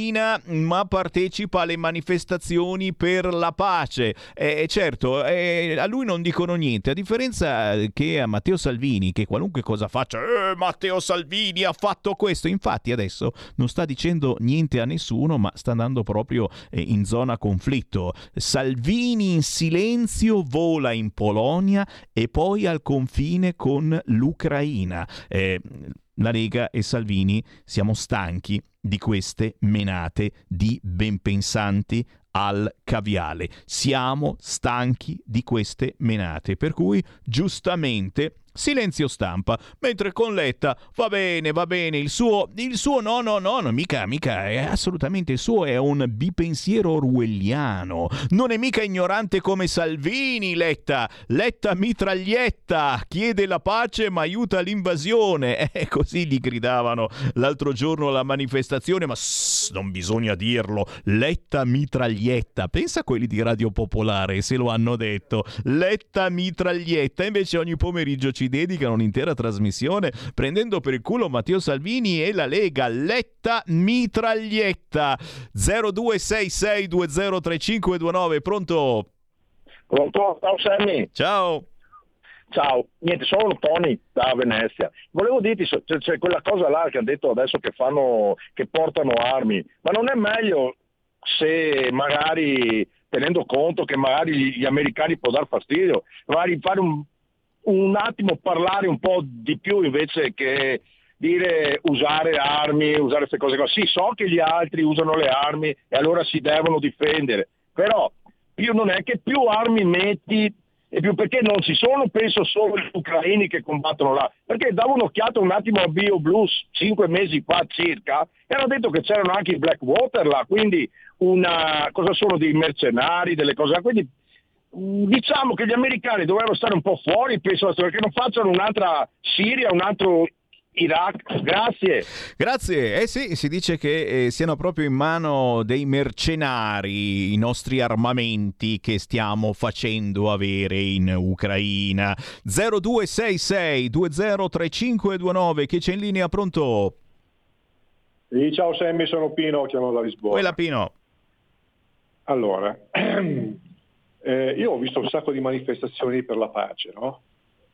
ma partecipa alle manifestazioni per la pace. Eh, certo, eh, a lui non dicono niente, a differenza che a Matteo Salvini, che qualunque cosa faccia, eh, Matteo Salvini ha fatto questo. Infatti adesso non sta dicendo niente a nessuno, ma sta andando proprio eh, in zona conflitto. Salvini in silenzio vola in Polonia e poi al confine con l'Ucraina. Eh, la Lega e Salvini siamo stanchi di queste menate di benpensanti al caviale. Siamo stanchi di queste menate, per cui giustamente silenzio stampa, mentre con Letta va bene, va bene, il suo, il suo no, no, no, no, mica, mica, è assolutamente il suo, è un bipensiero orwelliano, non è mica ignorante come Salvini, Letta, Letta mitraglietta, chiede la pace ma aiuta l'invasione, e così gli gridavano l'altro giorno alla manifestazione, ma sss, non bisogna dirlo, Letta mitraglietta, pensa a quelli di Radio Popolare se lo hanno detto, Letta mitraglietta, invece ogni pomeriggio ci dedicano un'intera trasmissione prendendo per il culo Matteo Salvini e la Lega, Letta mitraglietta, 0266203529, pronto? Pronto? Ciao Sammy. Ciao. Ciao, niente, sono Tony da Venezia. Volevo dirti, c'è, c'è quella cosa là che ha detto adesso che fanno, che portano armi, ma non è meglio se magari, tenendo conto che magari gli, gli americani può dar fastidio, magari fare un, un attimo parlare un po' di più invece che dire usare armi, usare queste cose qua. Sì, so che gli altri usano le armi e allora si devono difendere, però più non è che più armi metti e più perché non ci sono, penso, solo gli ucraini che combattono là. Perché davo un'occhiata un attimo a Bio Blues cinque mesi fa circa e detto che c'erano anche i Blackwater là, quindi una, cosa sono dei mercenari, delle cose. Quindi mh, diciamo che gli americani dovrebbero stare un po' fuori, penso, perché non facciano un'altra Siria, un altro Iraq. Grazie. Grazie, eh sì, si dice che eh, siano proprio in mano dei mercenari i nostri armamenti che stiamo facendo avere in Ucraina. 0266 203529, chi c'è in linea, pronto? Sì, ciao Sammy, sono Pino, chiamo da Lisbona. Quella Pino. Allora, eh, io ho visto un sacco di manifestazioni per la pace, no?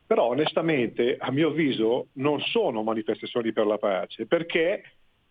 Però onestamente, a mio avviso, non sono manifestazioni per la pace, perché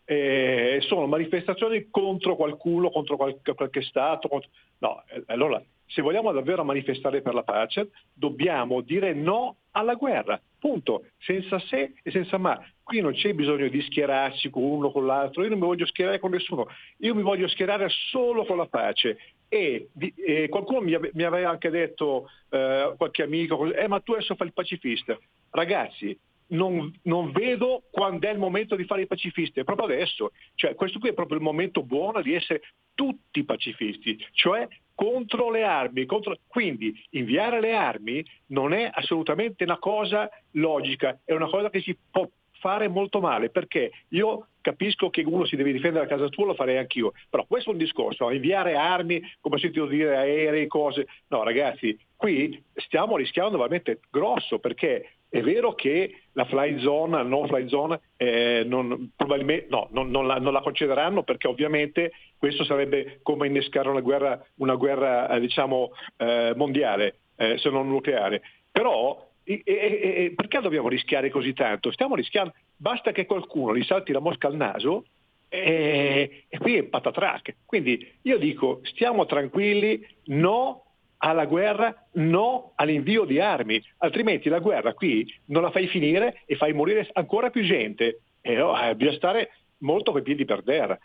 eh, sono manifestazioni contro qualcuno, contro qualche, qualche Stato. contro- No, eh, allora, se vogliamo davvero manifestare per la pace, dobbiamo dire no alla guerra, punto, senza se e senza ma. Qui non c'è bisogno di schierarsi con uno o con l'altro, io non mi voglio schierare con nessuno, io mi voglio schierare solo con la pace. E, e qualcuno mi, mi aveva anche detto, eh, qualche amico, eh, ma tu adesso fai il pacifista. Ragazzi, non, non vedo quando è il momento di fare i pacifisti, è proprio adesso. Cioè, questo qui è proprio il momento buono di essere tutti pacifisti, cioè contro le armi. contro- Quindi inviare le armi non è assolutamente una cosa logica, è una cosa che si può fare molto male, perché io capisco che uno si deve difendere a casa tua, lo farei anch'io, però questo è un discorso, inviare armi, come ho sentito dire, aerei, cose, no ragazzi, qui stiamo rischiando veramente grosso, perché È vero che la fly zone, la no fly zone, eh, non, probabilmente no, non, non, la, non, la, concederanno perché ovviamente questo sarebbe come innescare una guerra, una guerra eh, diciamo, eh, mondiale, eh, se non nucleare. Però e, e, e, perché dobbiamo rischiare così tanto? Stiamo rischiando, basta che qualcuno gli salti la mosca al naso e, e qui è patatrac. Quindi io dico stiamo tranquilli, no alla guerra, no all'invio di armi, altrimenti la guerra qui non la fai finire e fai morire ancora più gente. E oh, eh, bisogna stare molto coi piedi per terra.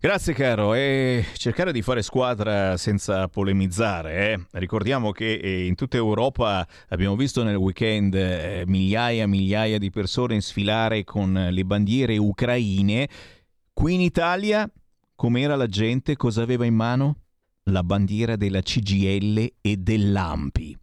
Grazie caro e cercare di fare squadra senza polemizzare. Eh? Ricordiamo che eh, in tutta Europa abbiamo visto nel weekend eh, migliaia e migliaia di persone sfilare con le bandiere ucraine. Qui in Italia com'era la gente? Cosa aveva in mano? La bandiera della CGL e dell'AMPI.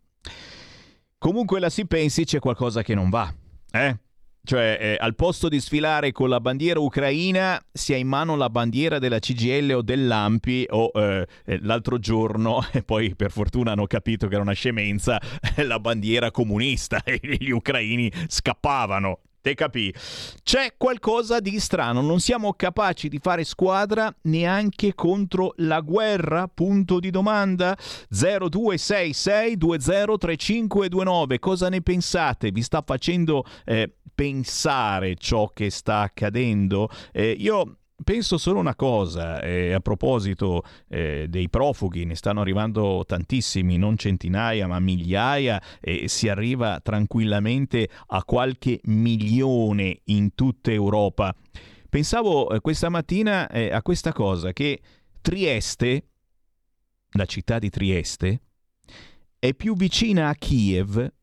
Comunque la si pensi c'è qualcosa che non va. Eh? Cioè, eh, al posto di sfilare con la bandiera ucraina, si ha in mano la bandiera della CGL o dell'Ampi o eh, eh, l'altro giorno, e poi per fortuna hanno capito che era una scemenza, la bandiera comunista e gli ucraini scappavano. Te capì? C'è qualcosa di strano, non siamo capaci di fare squadra neanche contro la guerra? Punto di domanda 0266203529. Cosa ne pensate? Vi sta facendo eh, pensare ciò che sta accadendo? Eh, io Penso solo una cosa, eh, a proposito eh, dei profughi, ne stanno arrivando tantissimi, non centinaia ma migliaia e si arriva tranquillamente a qualche milione in tutta Europa. Pensavo eh, questa mattina eh, a questa cosa, che Trieste, la città di Trieste, è più vicina a Kiev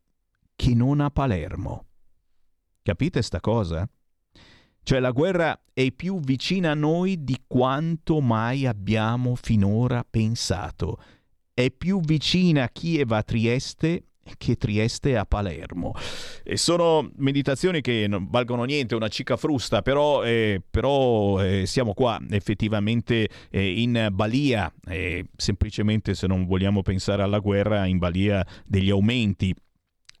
che non a Palermo. Capite sta cosa? Cioè la guerra è più vicina a noi di quanto mai abbiamo finora pensato. È più vicina a Kiev a Trieste che Trieste a Palermo. E sono meditazioni che non valgono niente, una cica frusta, però, eh, però eh, siamo qua effettivamente eh, in balia, semplicemente se non vogliamo pensare alla guerra, in balia degli aumenti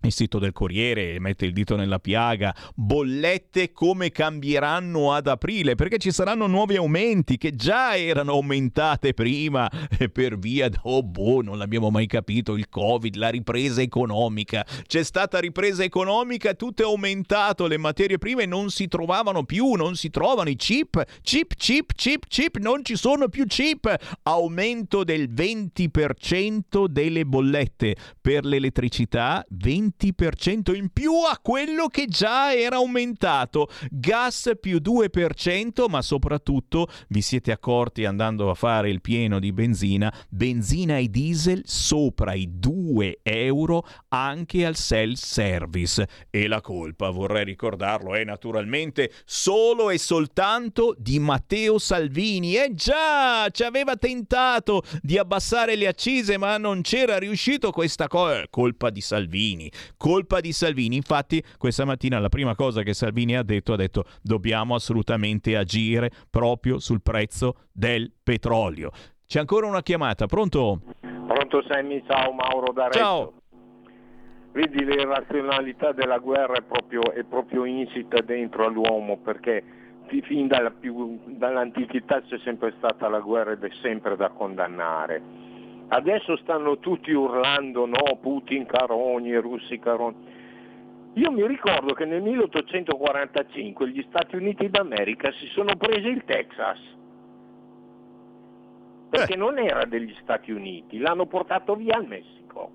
il sito del Corriere mette il dito nella piaga, bollette come cambieranno ad aprile, perché ci saranno nuovi aumenti che già erano aumentate prima per via, oh boh, non l'abbiamo mai capito, il Covid, la ripresa economica. C'è stata ripresa economica, tutto è aumentato, le materie prime non si trovavano più, non si trovano i chip, chip, chip, chip, chip, non ci sono più chip. Aumento del 20% delle bollette per l'elettricità, 20 20% in più a quello che già era aumentato. Gas più 2%, ma soprattutto vi siete accorti andando a fare il pieno di benzina, benzina e diesel sopra i 2 euro anche al self-service. E la colpa, vorrei ricordarlo, è naturalmente solo e soltanto di Matteo Salvini. E già, ci aveva tentato di abbassare le accise, ma non c'era riuscito questa cosa. Colpa di Salvini colpa di Salvini. Infatti questa mattina la prima cosa che Salvini ha detto ha detto dobbiamo assolutamente agire proprio sul prezzo del petrolio. C'è ancora una chiamata, pronto? Pronto Sammy, ciao Mauro D'Arezzo. Ciao. Vedi l'irrazionalità della guerra è proprio, è proprio insita dentro all'uomo perché fin dalla più, dall'antichità c'è sempre stata la guerra ed è sempre da condannare Adesso stanno tutti urlando no, Putin carogni, russi carogni. Io mi ricordo che nel 1845 gli Stati Uniti d'America si sono presi il Texas, perché non era degli Stati Uniti, l'hanno portato via al Messico.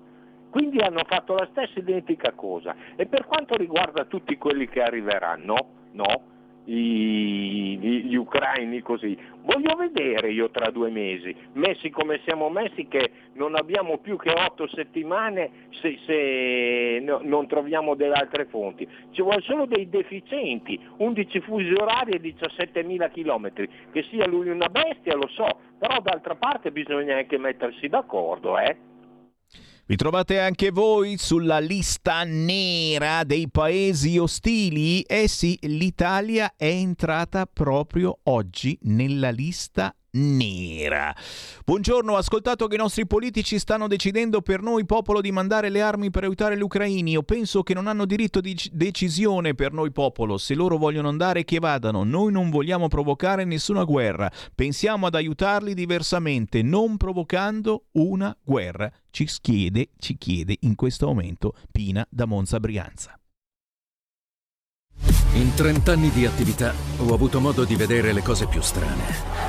Quindi hanno fatto la stessa identica cosa. E per quanto riguarda tutti quelli che arriveranno, no, gli, gli, ucraini così. Voglio vedere io tra due mesi, messi come siamo messi, che non abbiamo più che otto settimane se, se no, non troviamo delle altre fonti. Ci vuole solo dei deficienti, 11 fusi orari e 17.000 chilometri. Che sia lui una bestia lo so, però d'altra parte bisogna anche mettersi d'accordo, eh? Vi trovate anche voi sulla lista nera dei paesi ostili? Eh sì, l'Italia è entrata proprio oggi nella lista nera. Buongiorno, ho ascoltato che i nostri politici stanno decidendo per noi popolo di mandare le armi per aiutare gli ucraini. Io penso che non hanno diritto di decisione per noi popolo. Se loro vogliono andare che vadano. Noi non vogliamo provocare nessuna guerra. Pensiamo ad aiutarli diversamente, non provocando una guerra. Ci chiede, ci chiede in questo momento Pina da Monza Brianza. In 30 anni di attività ho avuto modo di vedere le cose più strane.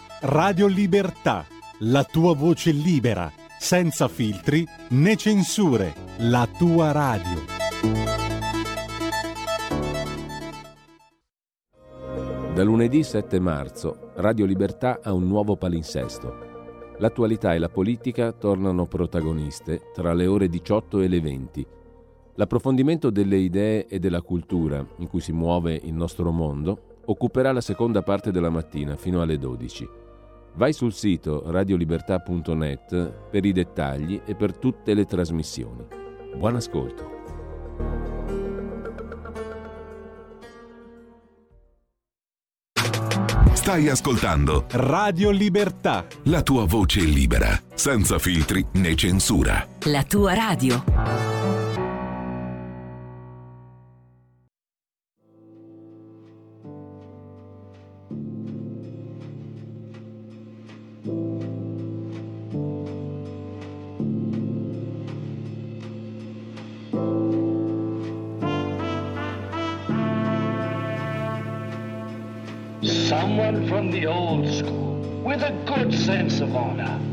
Radio Libertà, la tua voce libera, senza filtri né censure, la tua radio. Da lunedì 7 marzo, Radio Libertà ha un nuovo palinsesto. L'attualità e la politica tornano protagoniste tra le ore 18 e le 20. L'approfondimento delle idee e della cultura in cui si muove il nostro mondo occuperà la seconda parte della mattina fino alle 12. Vai sul sito radiolibertà.net per i dettagli e per tutte le trasmissioni. Buon ascolto. Stai ascoltando Radio Libertà. La tua voce libera, senza filtri né censura. La tua radio. Good sense of honor.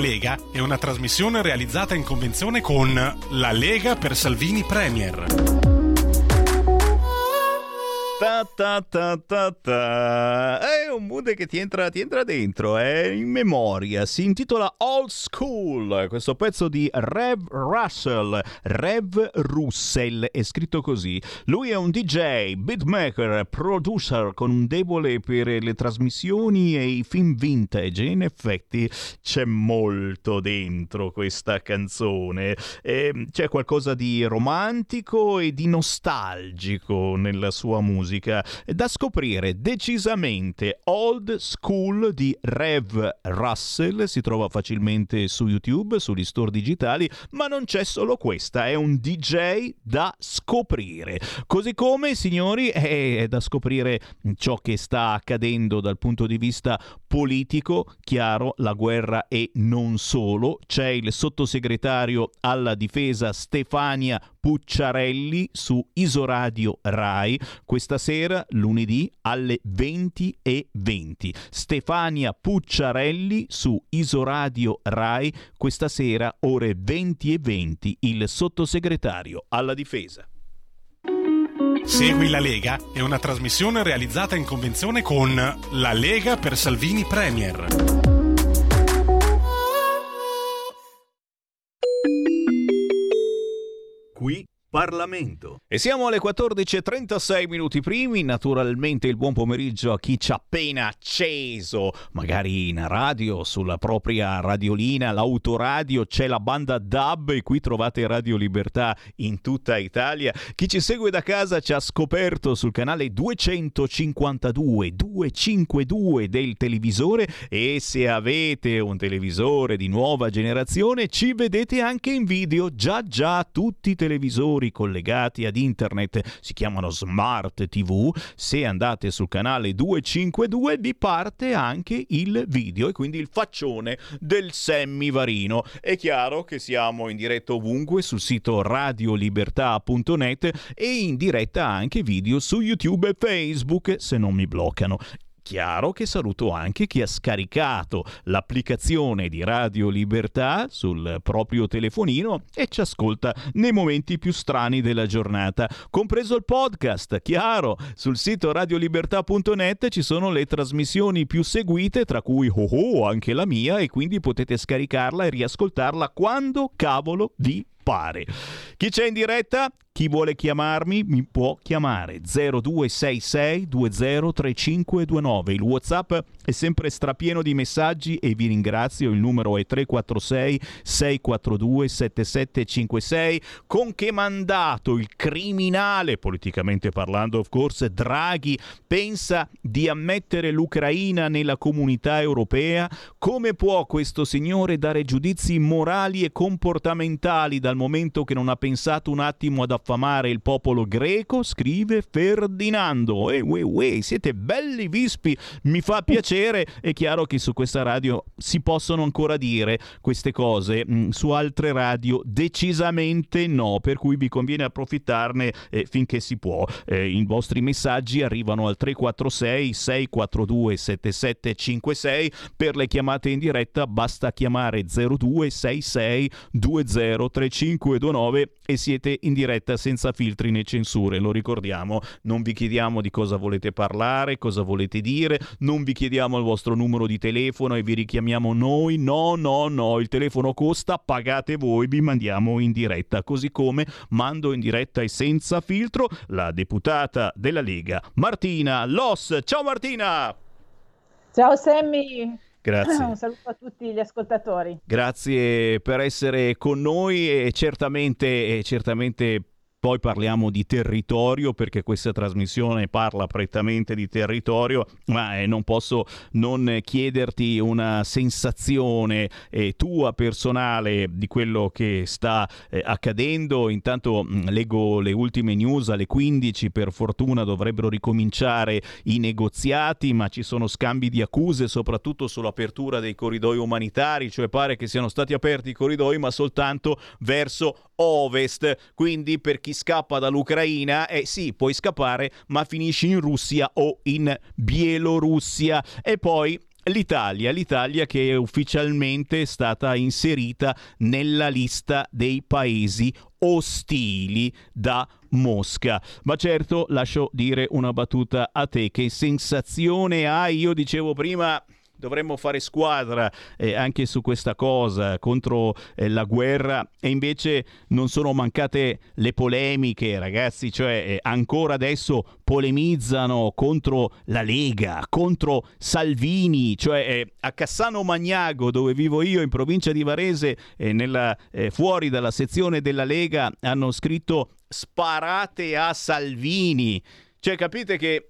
Lega è una trasmissione realizzata in convenzione con La Lega per Salvini Premier. Ta ta ta ta ta. È un mood che ti entra, ti entra dentro, è in memoria. Si intitola Old School. Questo pezzo di Rev Russell. Rev Russell è scritto così. Lui è un DJ, beatmaker, producer con un debole per le trasmissioni e i film vintage. In effetti c'è molto dentro questa canzone. E c'è qualcosa di romantico e di nostalgico nella sua musica da scoprire decisamente Old School di Rev Russell, si trova facilmente su YouTube, sugli store digitali, ma non c'è solo questa, è un DJ da scoprire. Così come, signori, è da scoprire ciò che sta accadendo dal punto di vista politico, chiaro, la guerra e non solo. C'è il sottosegretario alla difesa Stefania Pucciarelli su Isoradio Rai questa sera, lunedì alle 20 e 20. Stefania Pucciarelli su Isoradio Rai questa sera ore 20 e 20 il sottosegretario alla difesa. Segui la Lega è una trasmissione realizzata in convenzione con La Lega per Salvini Premier. Qui Parlamento. E siamo alle 14.36 minuti primi, naturalmente il buon pomeriggio a chi ci ha appena acceso, magari in radio, sulla propria radiolina, l'autoradio, c'è la banda DAB e qui trovate Radio Libertà in tutta Italia. Chi ci segue da casa ci ha scoperto sul canale 252, 252 del televisore e se avete un televisore di nuova generazione ci vedete anche in video, già già tutti i televisori televisori collegati ad internet, si chiamano Smart TV, se andate sul canale 252 vi parte anche il video e quindi il faccione del Semmivarino. È chiaro che siamo in diretta ovunque sul sito radiolibertà.net e in diretta anche video su YouTube e Facebook se non mi bloccano chiaro che saluto anche chi ha scaricato l'applicazione di Radio Libertà sul proprio telefonino e ci ascolta nei momenti più strani della giornata, compreso il podcast, chiaro, sul sito radiolibertà.net ci sono le trasmissioni più seguite, tra cui oh oh anche la mia e quindi potete scaricarla e riascoltarla quando cavolo vi pare. Chi c'è in diretta? Chi vuole chiamarmi mi può chiamare 0266 203529. Il WhatsApp è sempre strapieno di messaggi e vi ringrazio. Il numero è 346 642 7756. Con che mandato il criminale, politicamente parlando, of course, Draghi pensa di ammettere l'Ucraina nella comunità europea? Come può questo signore dare giudizi morali e comportamentali dal momento che non ha pensato un attimo ad affamare il popolo greco, scrive Ferdinando. E ue, ue, siete belli vispi, mi fa piacere. È chiaro che su questa radio si possono ancora dire queste cose, mm, su altre radio decisamente no, per cui vi conviene approfittarne eh, finché si può. Eh, I vostri messaggi arrivano al 346 642 7756, per le chiamate in diretta basta chiamare 0266 203529 e siete in diretta senza filtri né censure, lo ricordiamo, non vi chiediamo di cosa volete parlare, cosa volete dire, non vi chiediamo il vostro numero di telefono e vi richiamiamo noi, no, no, no, il telefono costa, pagate voi, vi mandiamo in diretta, così come mando in diretta e senza filtro la deputata della Lega, Martina Loss. Ciao Martina! Ciao Sammy! Grazie. Un saluto a tutti gli ascoltatori. Grazie per essere con noi e certamente, certamente poi parliamo di territorio perché questa trasmissione parla prettamente di territorio, ma eh, non posso non chiederti una sensazione eh, tua personale di quello che sta eh, accadendo. Intanto mh, mm, leggo le ultime news alle 15, per fortuna dovrebbero ricominciare i negoziati, ma ci sono scambi di accuse soprattutto sull'apertura dei corridoi umanitari, cioè pare che siano stati aperti i corridoi ma soltanto verso ovest, quindi per chi scappa dall'Ucraina, eh sì, puoi scappare, ma finisci in Russia o in Bielorussia e poi L'Italia, l'Italia che è ufficialmente stata inserita nella lista dei paesi ostili da Mosca. Ma certo, lascio dire una battuta a te. Che sensazione hai? Io dicevo prima dovremmo fare squadra eh, anche su questa cosa contro eh, la guerra. E invece non sono mancate le polemiche ragazzi cioè eh, ancora adesso polemizzano contro la Lega contro Salvini cioè eh, a Cassano Magnago dove vivo io in provincia di Varese eh, nella, eh, fuori dalla sezione della Lega hanno scritto sparate a Salvini cioè capite che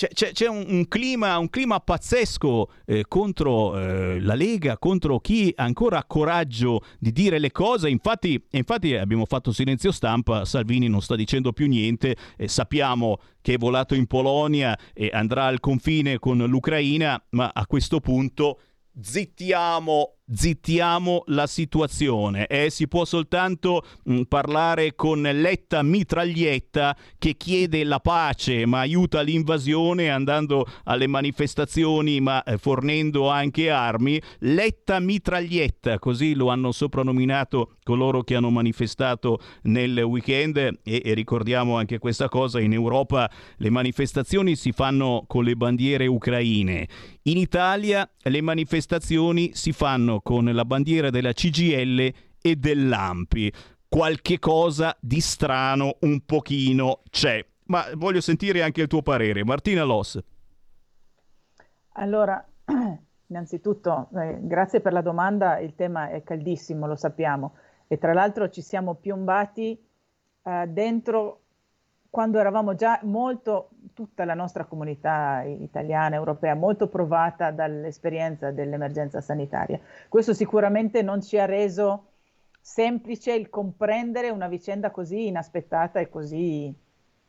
c'è, c'è, c'è un, un, clima, un, clima, pazzesco eh, contro eh, la Lega, contro chi ancora ha coraggio di dire le cose. Infatti, infatti abbiamo fatto silenzio stampa, Salvini non sta dicendo più niente, eh, sappiamo che è volato in Polonia e andrà al confine con l'Ucraina, ma a questo punto zittiamo zittiamo la situazione. E eh? si può soltanto mh, mm, parlare con Letta Mitraglietta che chiede la pace ma aiuta l'invasione andando alle manifestazioni ma eh, fornendo anche armi. Letta Mitraglietta così lo hanno soprannominato coloro che hanno manifestato nel weekend. E, e ricordiamo anche questa cosa in Europa le manifestazioni si fanno con le bandiere ucraine in Italia le manifestazioni si fanno con la bandiera della CGL e dell'Ampi. Qualche cosa di strano un pochino c'è, ma voglio sentire anche il tuo parere. Martina Loss. Allora, innanzitutto, eh, grazie per la domanda, il tema è caldissimo, lo sappiamo, e tra l'altro ci siamo piombati eh, dentro quando eravamo già molto, tutta la nostra comunità italiana, europea, molto provata dall'esperienza dell'emergenza sanitaria. Questo sicuramente non ci ha reso semplice il comprendere una vicenda così inaspettata e così,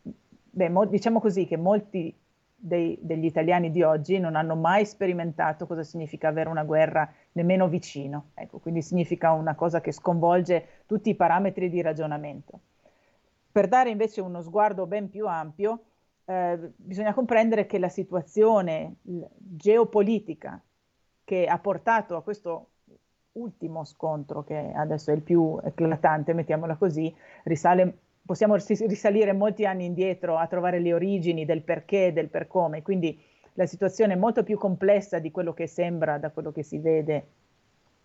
beh, mo, diciamo così che molti dei, degli italiani di oggi non hanno mai sperimentato cosa significa avere una guerra nemmeno vicino. Ecco, quindi significa una cosa che sconvolge tutti i parametri di ragionamento. Per dare invece uno sguardo ben più ampio, eh, bisogna comprendere che la situazione geopolitica che ha portato a questo ultimo scontro, che adesso è il più eclatante, mettiamola così, risale, possiamo risalire molti anni indietro a trovare le origini del perché, del per come, quindi la situazione è molto più complessa di quello che sembra da quello che si vede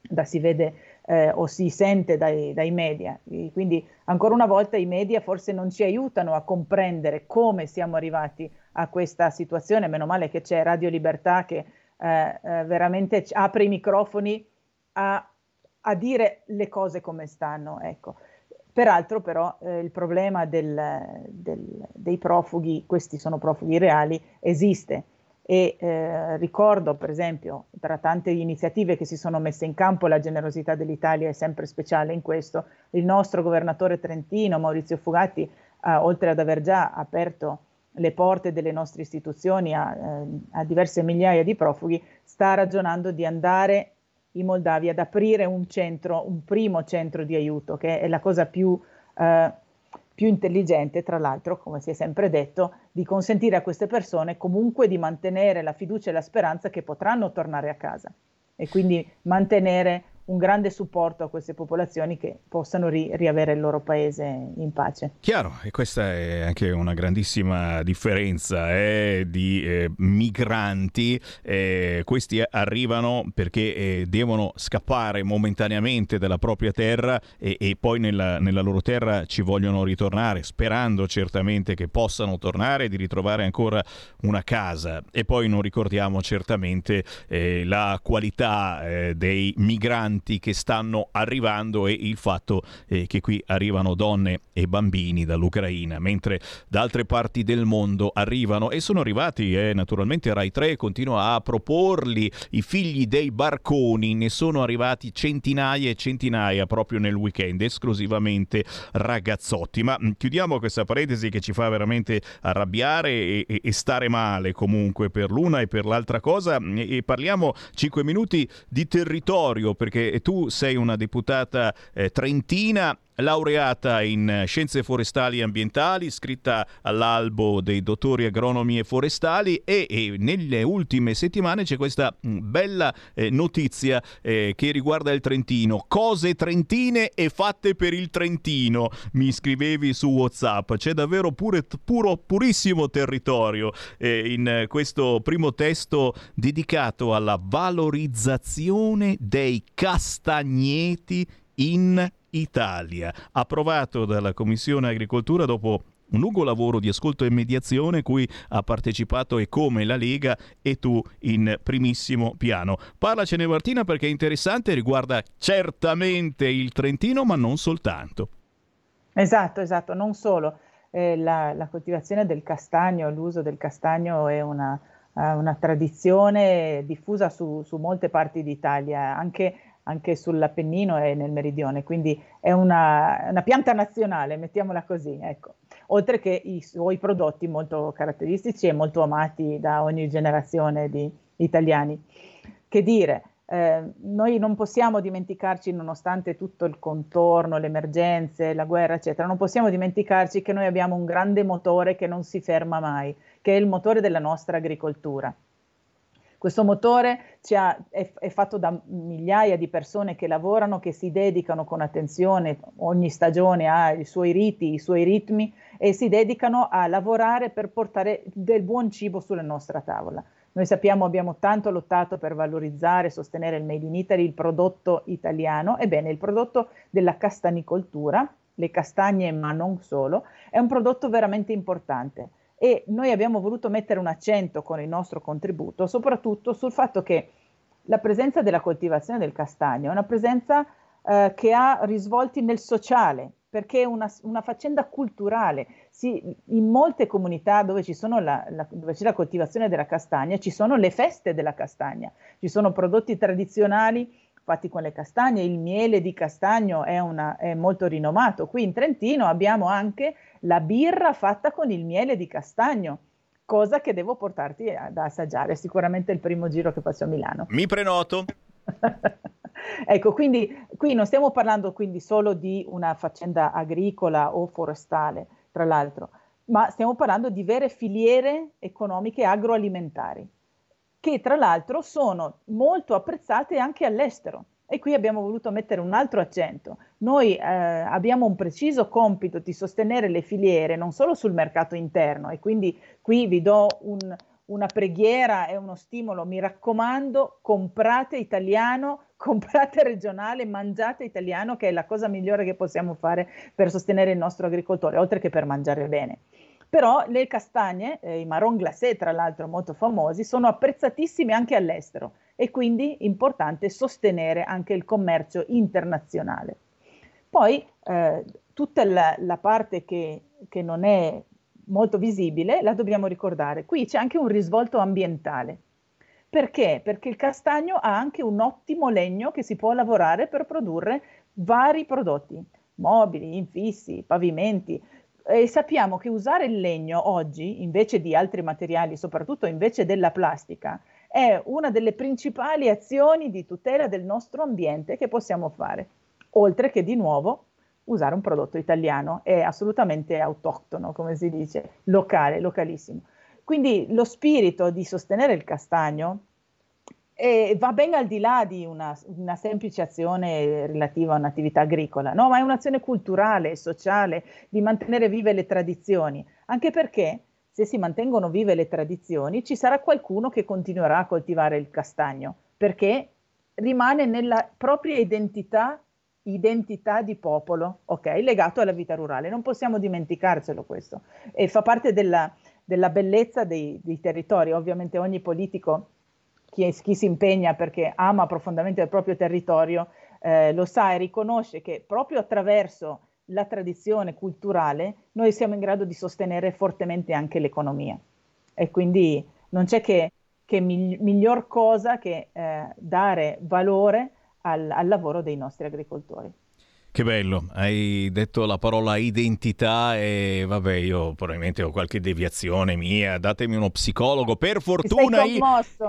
da si vede eh, o si sente dai, dai media. Quindi ancora una volta i media forse non ci aiutano a comprendere come siamo arrivati a questa situazione, meno male che c'è Radio Libertà che eh, eh, veramente apre i microfoni a, a, dire le cose come stanno. Ecco. Peraltro però eh, il problema del, del, dei profughi, questi sono profughi reali, esiste e eh, ricordo per esempio tra tante iniziative che si sono messe in campo la generosità dell'Italia è sempre speciale in questo il nostro governatore trentino Maurizio Fugatti eh, oltre ad aver già aperto le porte delle nostre istituzioni a, eh, a, diverse migliaia di profughi sta ragionando di andare in Moldavia ad aprire un centro un primo centro di aiuto che è la cosa più eh, più intelligente, tra l'altro, come si è sempre detto, di consentire a queste persone comunque di mantenere la fiducia e la speranza che potranno tornare a casa. E quindi mantenere un grande supporto a queste popolazioni che possano ri- riavere il loro paese in pace. Chiaro, e questa è anche una grandissima differenza eh, di eh, migranti. Eh, questi arrivano perché eh, devono scappare momentaneamente dalla propria terra e, e poi nella, nella, loro terra ci vogliono ritornare, sperando certamente che possano tornare e di ritrovare ancora una casa. E poi non ricordiamo certamente eh, la qualità eh, dei migranti migranti che stanno arrivando e il fatto eh, che qui arrivano donne e bambini dall'Ucraina, mentre da altre parti del mondo arrivano e sono arrivati, eh, naturalmente Rai 3 continua a proporli, i figli dei barconi, ne sono arrivati centinaia e centinaia proprio nel weekend, esclusivamente ragazzotti. Ma mm, chiudiamo questa parentesi che ci fa veramente arrabbiare e, e, stare male comunque per l'una e per l'altra cosa e, e parliamo 5 minuti di territorio perché tu sei una deputata eh, trentina laureata in scienze forestali e ambientali, iscritta all'albo dei dottori agronomi e forestali e, e nelle ultime settimane c'è questa mm, bella eh, notizia eh, che riguarda il Trentino. Cose trentine e fatte per il Trentino, mi scrivevi su WhatsApp. C'è davvero pure, puro, purissimo territorio eh, in questo primo testo dedicato alla valorizzazione dei castagneti in Italia, approvato dalla Commissione Agricoltura dopo un lungo lavoro di ascolto e mediazione cui ha partecipato e come la Lega e tu in primissimo piano. Parlacene Martina perché è interessante, riguarda certamente il Trentino ma non soltanto. Esatto, esatto, non solo. Eh, la, la, coltivazione del castagno, l'uso del castagno è una, uh, una tradizione diffusa su, su molte parti d'Italia, anche anche sull'Appennino e nel meridione, quindi è una, una pianta nazionale, mettiamola così, ecco. oltre che i suoi prodotti molto caratteristici e molto amati da ogni generazione di italiani. Che dire, eh, noi non possiamo dimenticarci, nonostante tutto il contorno, le emergenze, la guerra, eccetera, non possiamo dimenticarci che noi abbiamo un grande motore che non si ferma mai, che è il motore della nostra agricoltura. Questo motore ha, è, è, fatto da migliaia di persone che lavorano, che si dedicano con attenzione, ogni stagione ha i suoi riti, i suoi ritmi e si dedicano a lavorare per portare del buon cibo sulla nostra tavola. Noi sappiamo, abbiamo tanto lottato per valorizzare e sostenere il Made in Italy, il prodotto italiano. Ebbene, il prodotto della castanicoltura, le castagne ma non solo, è un prodotto veramente importante e noi abbiamo voluto mettere un accento con il nostro contributo soprattutto sul fatto che la presenza della coltivazione del castagno è una presenza eh, che ha risvolti nel sociale, perché è una, una faccenda culturale. Si, in molte comunità dove, la, la, dove, c'è la coltivazione della castagna ci sono le feste della castagna, ci sono prodotti tradizionali fatti con le castagne, il miele di castagno è, una, è molto rinomato. Qui in Trentino abbiamo anche la birra fatta con il miele di castagno, cosa che devo portarti ad assaggiare, sicuramente il primo giro che faccio a Milano. Mi prenoto. ecco, quindi qui non stiamo parlando quindi solo di una faccenda agricola o forestale, tra l'altro, ma stiamo parlando di vere filiere economiche agroalimentari, che tra l'altro sono molto apprezzate anche all'estero. E qui abbiamo voluto mettere un altro accento. Noi eh, abbiamo un preciso compito di sostenere le filiere non solo sul mercato interno e quindi qui vi do un, una preghiera e uno stimolo, mi raccomando, comprate italiano, comprate regionale, mangiate italiano che è la cosa migliore che possiamo fare per sostenere il nostro agricoltore, oltre che per mangiare bene. Però le castagne, eh, i marron glacé tra l'altro molto famosi, sono apprezzatissimi anche all'estero e quindi importante sostenere anche il commercio internazionale. Poi eh, tutta la, la parte che, che non è molto visibile la dobbiamo ricordare. Qui c'è anche un risvolto ambientale. Perché? Perché il castagno ha anche un ottimo legno che si può lavorare per produrre vari prodotti, mobili, infissi, pavimenti, e sappiamo che usare il legno oggi, invece di altri materiali, soprattutto invece della plastica, è una delle principali azioni di tutela del nostro ambiente che possiamo fare, oltre che di nuovo usare un prodotto italiano, è assolutamente autoctono, come si dice, locale, localissimo. Quindi lo spirito di sostenere il castagno e va ben al di là di una, una, semplice azione relativa a un'attività agricola, no? ma è un'azione culturale, sociale, di mantenere vive le tradizioni, anche perché se si mantengono vive le tradizioni ci sarà qualcuno che continuerà a coltivare il castagno, perché rimane nella propria identità, identità di popolo, ok? Legato alla vita rurale, non possiamo dimenticarcelo questo, e fa parte della, della bellezza dei, dei territori, ovviamente ogni politico chi, chi, si impegna perché ama profondamente il proprio territorio eh, lo sa e riconosce che proprio attraverso la tradizione culturale noi siamo in grado di sostenere fortemente anche l'economia. E quindi non c'è che, che migli- miglior cosa che eh, dare valore al, al lavoro dei nostri agricoltori. Che bello, hai detto la parola identità e vabbè io probabilmente ho qualche deviazione mia, datemi uno psicologo, per fortuna il,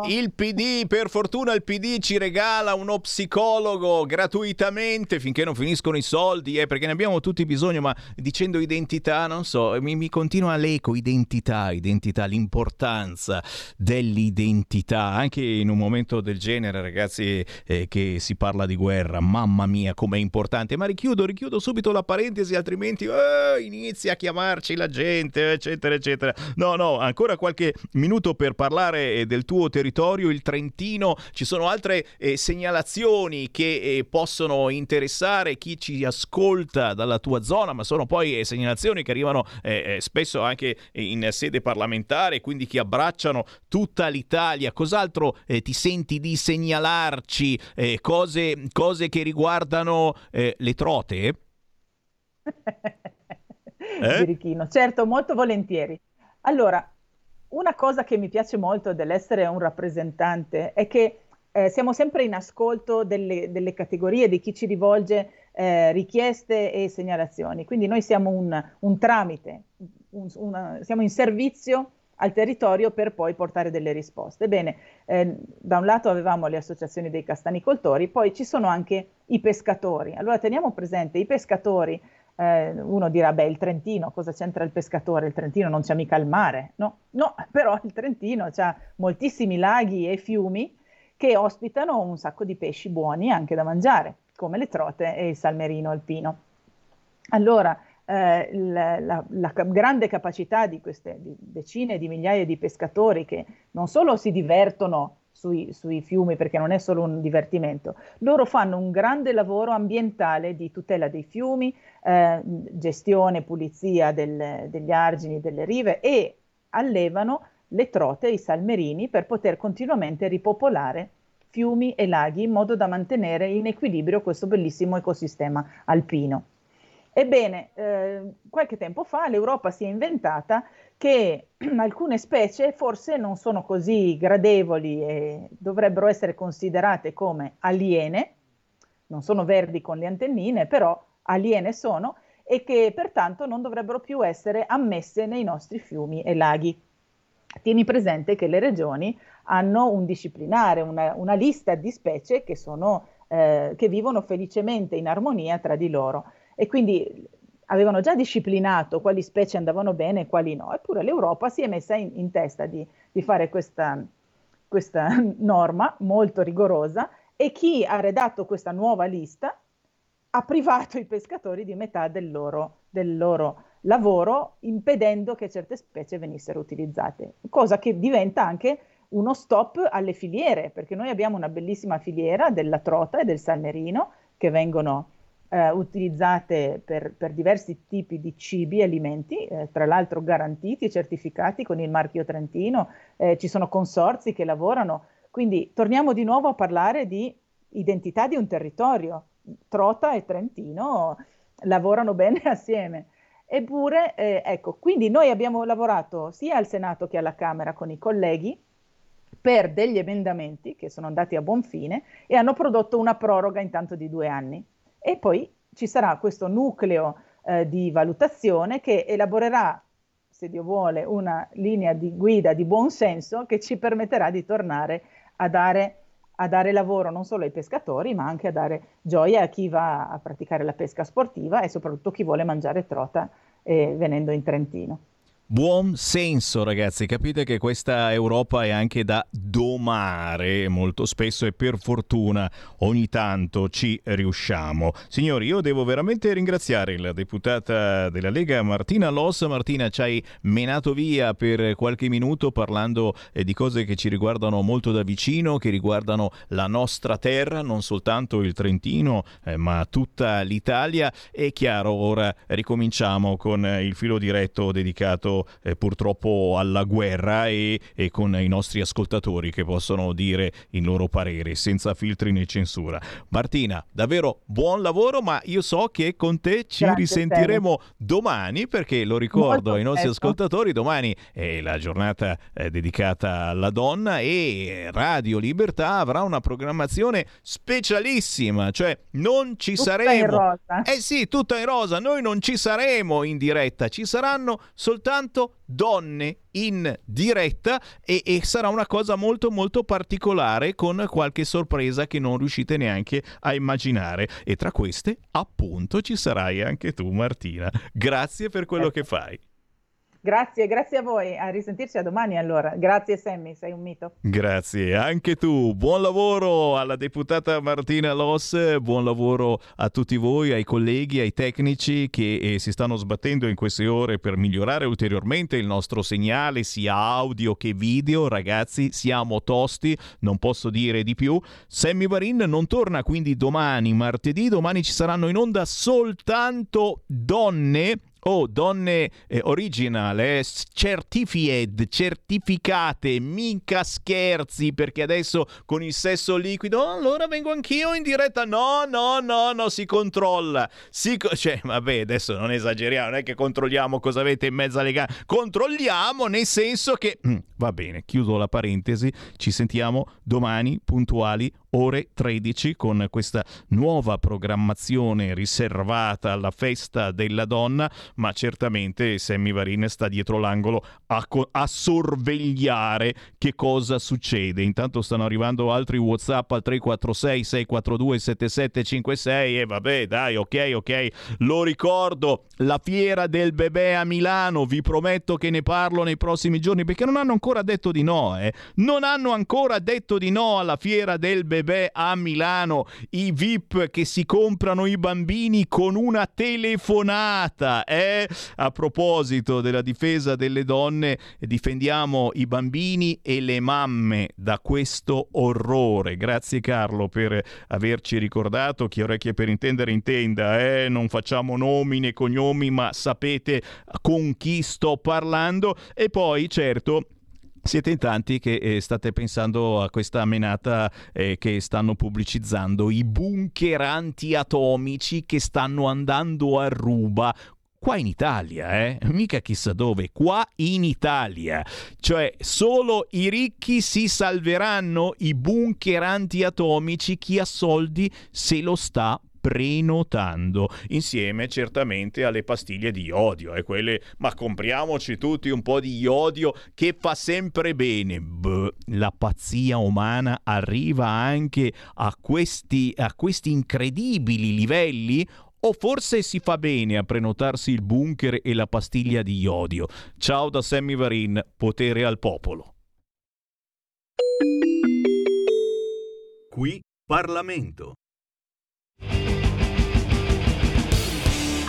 il, PD, per fortuna il PD ci regala uno psicologo gratuitamente finché non finiscono i soldi, eh, perché ne abbiamo tutti bisogno, ma dicendo identità non so, mi, mi continua l'eco, identità, identità, l'importanza dell'identità, anche in un momento del genere ragazzi eh, che si parla di guerra, mamma mia com'è importante, ma richiudo, richiudo subito la parentesi, altrimenti eh, inizia a chiamarci la gente, eccetera, eccetera. No, no, ancora qualche minuto per parlare eh, del tuo territorio, il Trentino. Ci sono altre eh, segnalazioni che eh, possono interessare chi ci ascolta dalla tua zona, ma sono poi eh, segnalazioni che arrivano eh, spesso anche in sede parlamentare, quindi che abbracciano tutta l'Italia. Cos'altro ti senti di segnalarci? cose, cose che riguardano le trote? eh? Birichino, certo, molto volentieri. Allora, una cosa che mi piace molto dell'essere un rappresentante è che eh, siamo sempre in ascolto delle, delle, categorie di chi ci rivolge eh, richieste e segnalazioni. Quindi noi siamo un, un tramite, un, una, siamo in servizio al territorio per poi portare delle risposte. Bene, eh, da un lato avevamo le associazioni dei castanicoltori, poi ci sono anche i pescatori. Allora teniamo presente i pescatori, eh, uno dirà, beh, il Trentino, cosa c'entra il pescatore? Il Trentino non c'è mica il mare. No, no, però il Trentino ha moltissimi laghi e fiumi che ospitano un sacco di pesci buoni anche da mangiare, come le trote e il salmerino alpino. Allora, eh, la, la, la, grande capacità di queste di decine di migliaia di pescatori che non solo si divertono sui, sui, fiumi perché non è solo un divertimento, loro fanno un grande lavoro ambientale di tutela dei fiumi, eh, gestione, pulizia del, degli argini, delle rive e allevano le trote, i salmerini per poter continuamente ripopolare fiumi e laghi in modo da mantenere in equilibrio questo bellissimo ecosistema alpino. Ebbene, eh, qualche tempo fa l'Europa si è inventata che alcune specie forse non sono così gradevoli e dovrebbero essere considerate come aliene, non sono verdi con le antennine, però aliene sono, e che pertanto non dovrebbero più essere ammesse nei nostri fiumi e laghi. Tieni presente che le regioni hanno un disciplinare, una, una lista di specie che, sono, eh, che vivono felicemente in armonia tra di loro e quindi avevano già disciplinato quali specie andavano bene e quali no, eppure l'Europa si è messa in, in testa di, di fare questa, questa norma molto rigorosa e chi ha redatto questa nuova lista ha privato i pescatori di metà del loro, del loro, lavoro, impedendo che certe specie venissero utilizzate, cosa che diventa anche uno stop alle filiere, perché noi abbiamo una bellissima filiera della trota e del salmerino che vengono eh, utilizzate per, per, diversi tipi di cibi e alimenti, eh, tra l'altro garantiti e certificati con il marchio Trentino, eh, ci sono consorzi che lavorano, quindi torniamo di nuovo a parlare di identità di un territorio. Trota e Trentino lavorano bene assieme. Eppure, eh, ecco, quindi noi abbiamo lavorato sia al Senato che alla Camera con i colleghi per degli emendamenti che sono andati a buon fine e hanno prodotto una proroga intanto di due anni e poi ci sarà questo nucleo eh, di valutazione che elaborerà, se Dio vuole, una linea di guida di buon senso che ci permetterà di tornare a dare, a dare lavoro non solo ai pescatori, ma anche a dare gioia a chi va a praticare la pesca sportiva e soprattutto chi vuole mangiare trota eh, venendo in Trentino. Buon senso ragazzi, capite che questa Europa è anche da domare molto spesso e per fortuna ogni tanto ci riusciamo. Signori, io devo veramente ringraziare la deputata della Lega Martina Loss. Martina, ci hai menato via per qualche minuto parlando eh, di cose che ci riguardano molto da vicino, che riguardano la nostra terra, non soltanto il Trentino, eh, ma tutta l'Italia. È chiaro, ora ricominciamo con il filo diretto dedicato eh, purtroppo alla guerra e, e, con i nostri ascoltatori che possono dire il loro parere senza filtri né censura. Martina, davvero buon lavoro, ma io so che con te ci Grazie, risentiremo domani perché lo ricordo Molto ai nostri presto. ascoltatori, domani è la giornata eh, dedicata alla donna e Radio Libertà avrà una programmazione specialissima, cioè non ci Tutta saremo in rosa. eh sì, tutta in rosa. Noi non ci saremo in diretta, ci saranno soltanto donne in diretta e, e sarà una cosa molto molto particolare con qualche sorpresa che non riuscite neanche a immaginare. E tra queste, appunto, ci sarai anche tu, Martina. Grazie per quello che fai. Grazie, grazie a voi. A risentirci a domani allora. Grazie Sammy, sei un mito. Grazie, anche tu. Buon lavoro alla deputata Martina Loss, buon lavoro a tutti voi, ai colleghi, ai tecnici che eh, si stanno sbattendo in queste ore per migliorare ulteriormente il nostro segnale, sia audio che video. Ragazzi, siamo tosti, non posso dire di più. Sammy Varin non torna quindi domani, martedì. Domani ci saranno in onda soltanto donne Oh, donne eh, original, eh, certified, certificate, mica scherzi, perché adesso con il sesso liquido, "Oh, allora vengo anch'io in diretta. No, no, no, no, si controlla. Si co- cioè, vabbè, adesso non esageriamo, non è che controlliamo cosa avete in mezzo alle gambe. Controlliamo nel senso che... Mm, va bene, chiudo la parentesi, ci sentiamo domani puntuali ore 13 con questa nuova programmazione riservata alla festa della donna, ma certamente Sammy Varin sta dietro l'angolo a, co- a sorvegliare che cosa succede. Intanto stanno arrivando altri WhatsApp al 346 642 7756 e vabbè, dai, ok, ok. Lo ricordo, la fiera del bebè a Milano, vi prometto che ne parlo nei prossimi giorni perché non hanno ancora detto di no, eh. Non hanno ancora detto di no alla fiera del bebè a Milano, i VIP che si comprano i bambini con una telefonata, eh? A proposito della difesa delle donne, difendiamo i bambini e le mamme da questo orrore. Grazie Carlo per averci ricordato, chi orecchie per intendere intenda, eh? Non facciamo nomi né cognomi, ma sapete con chi sto parlando e poi certo siete in tanti che eh, state pensando a questa menata eh, che stanno pubblicizzando, i bunker antiatomici che stanno andando a ruba. Qua in Italia, eh? Mica chissà dove, qua in Italia. Cioè, solo i ricchi si salveranno, i bunker antiatomici, chi ha soldi se lo sta prenotando insieme certamente alle pastiglie di iodio e quelle ma compriamoci tutti un po' di iodio che fa sempre bene Beh, la pazzia umana arriva anche a questi, a questi incredibili livelli? O forse si fa bene a prenotarsi il bunker e la pastiglia di iodio ciao da Sammy Varin potere al popolo. Qui Parlamento.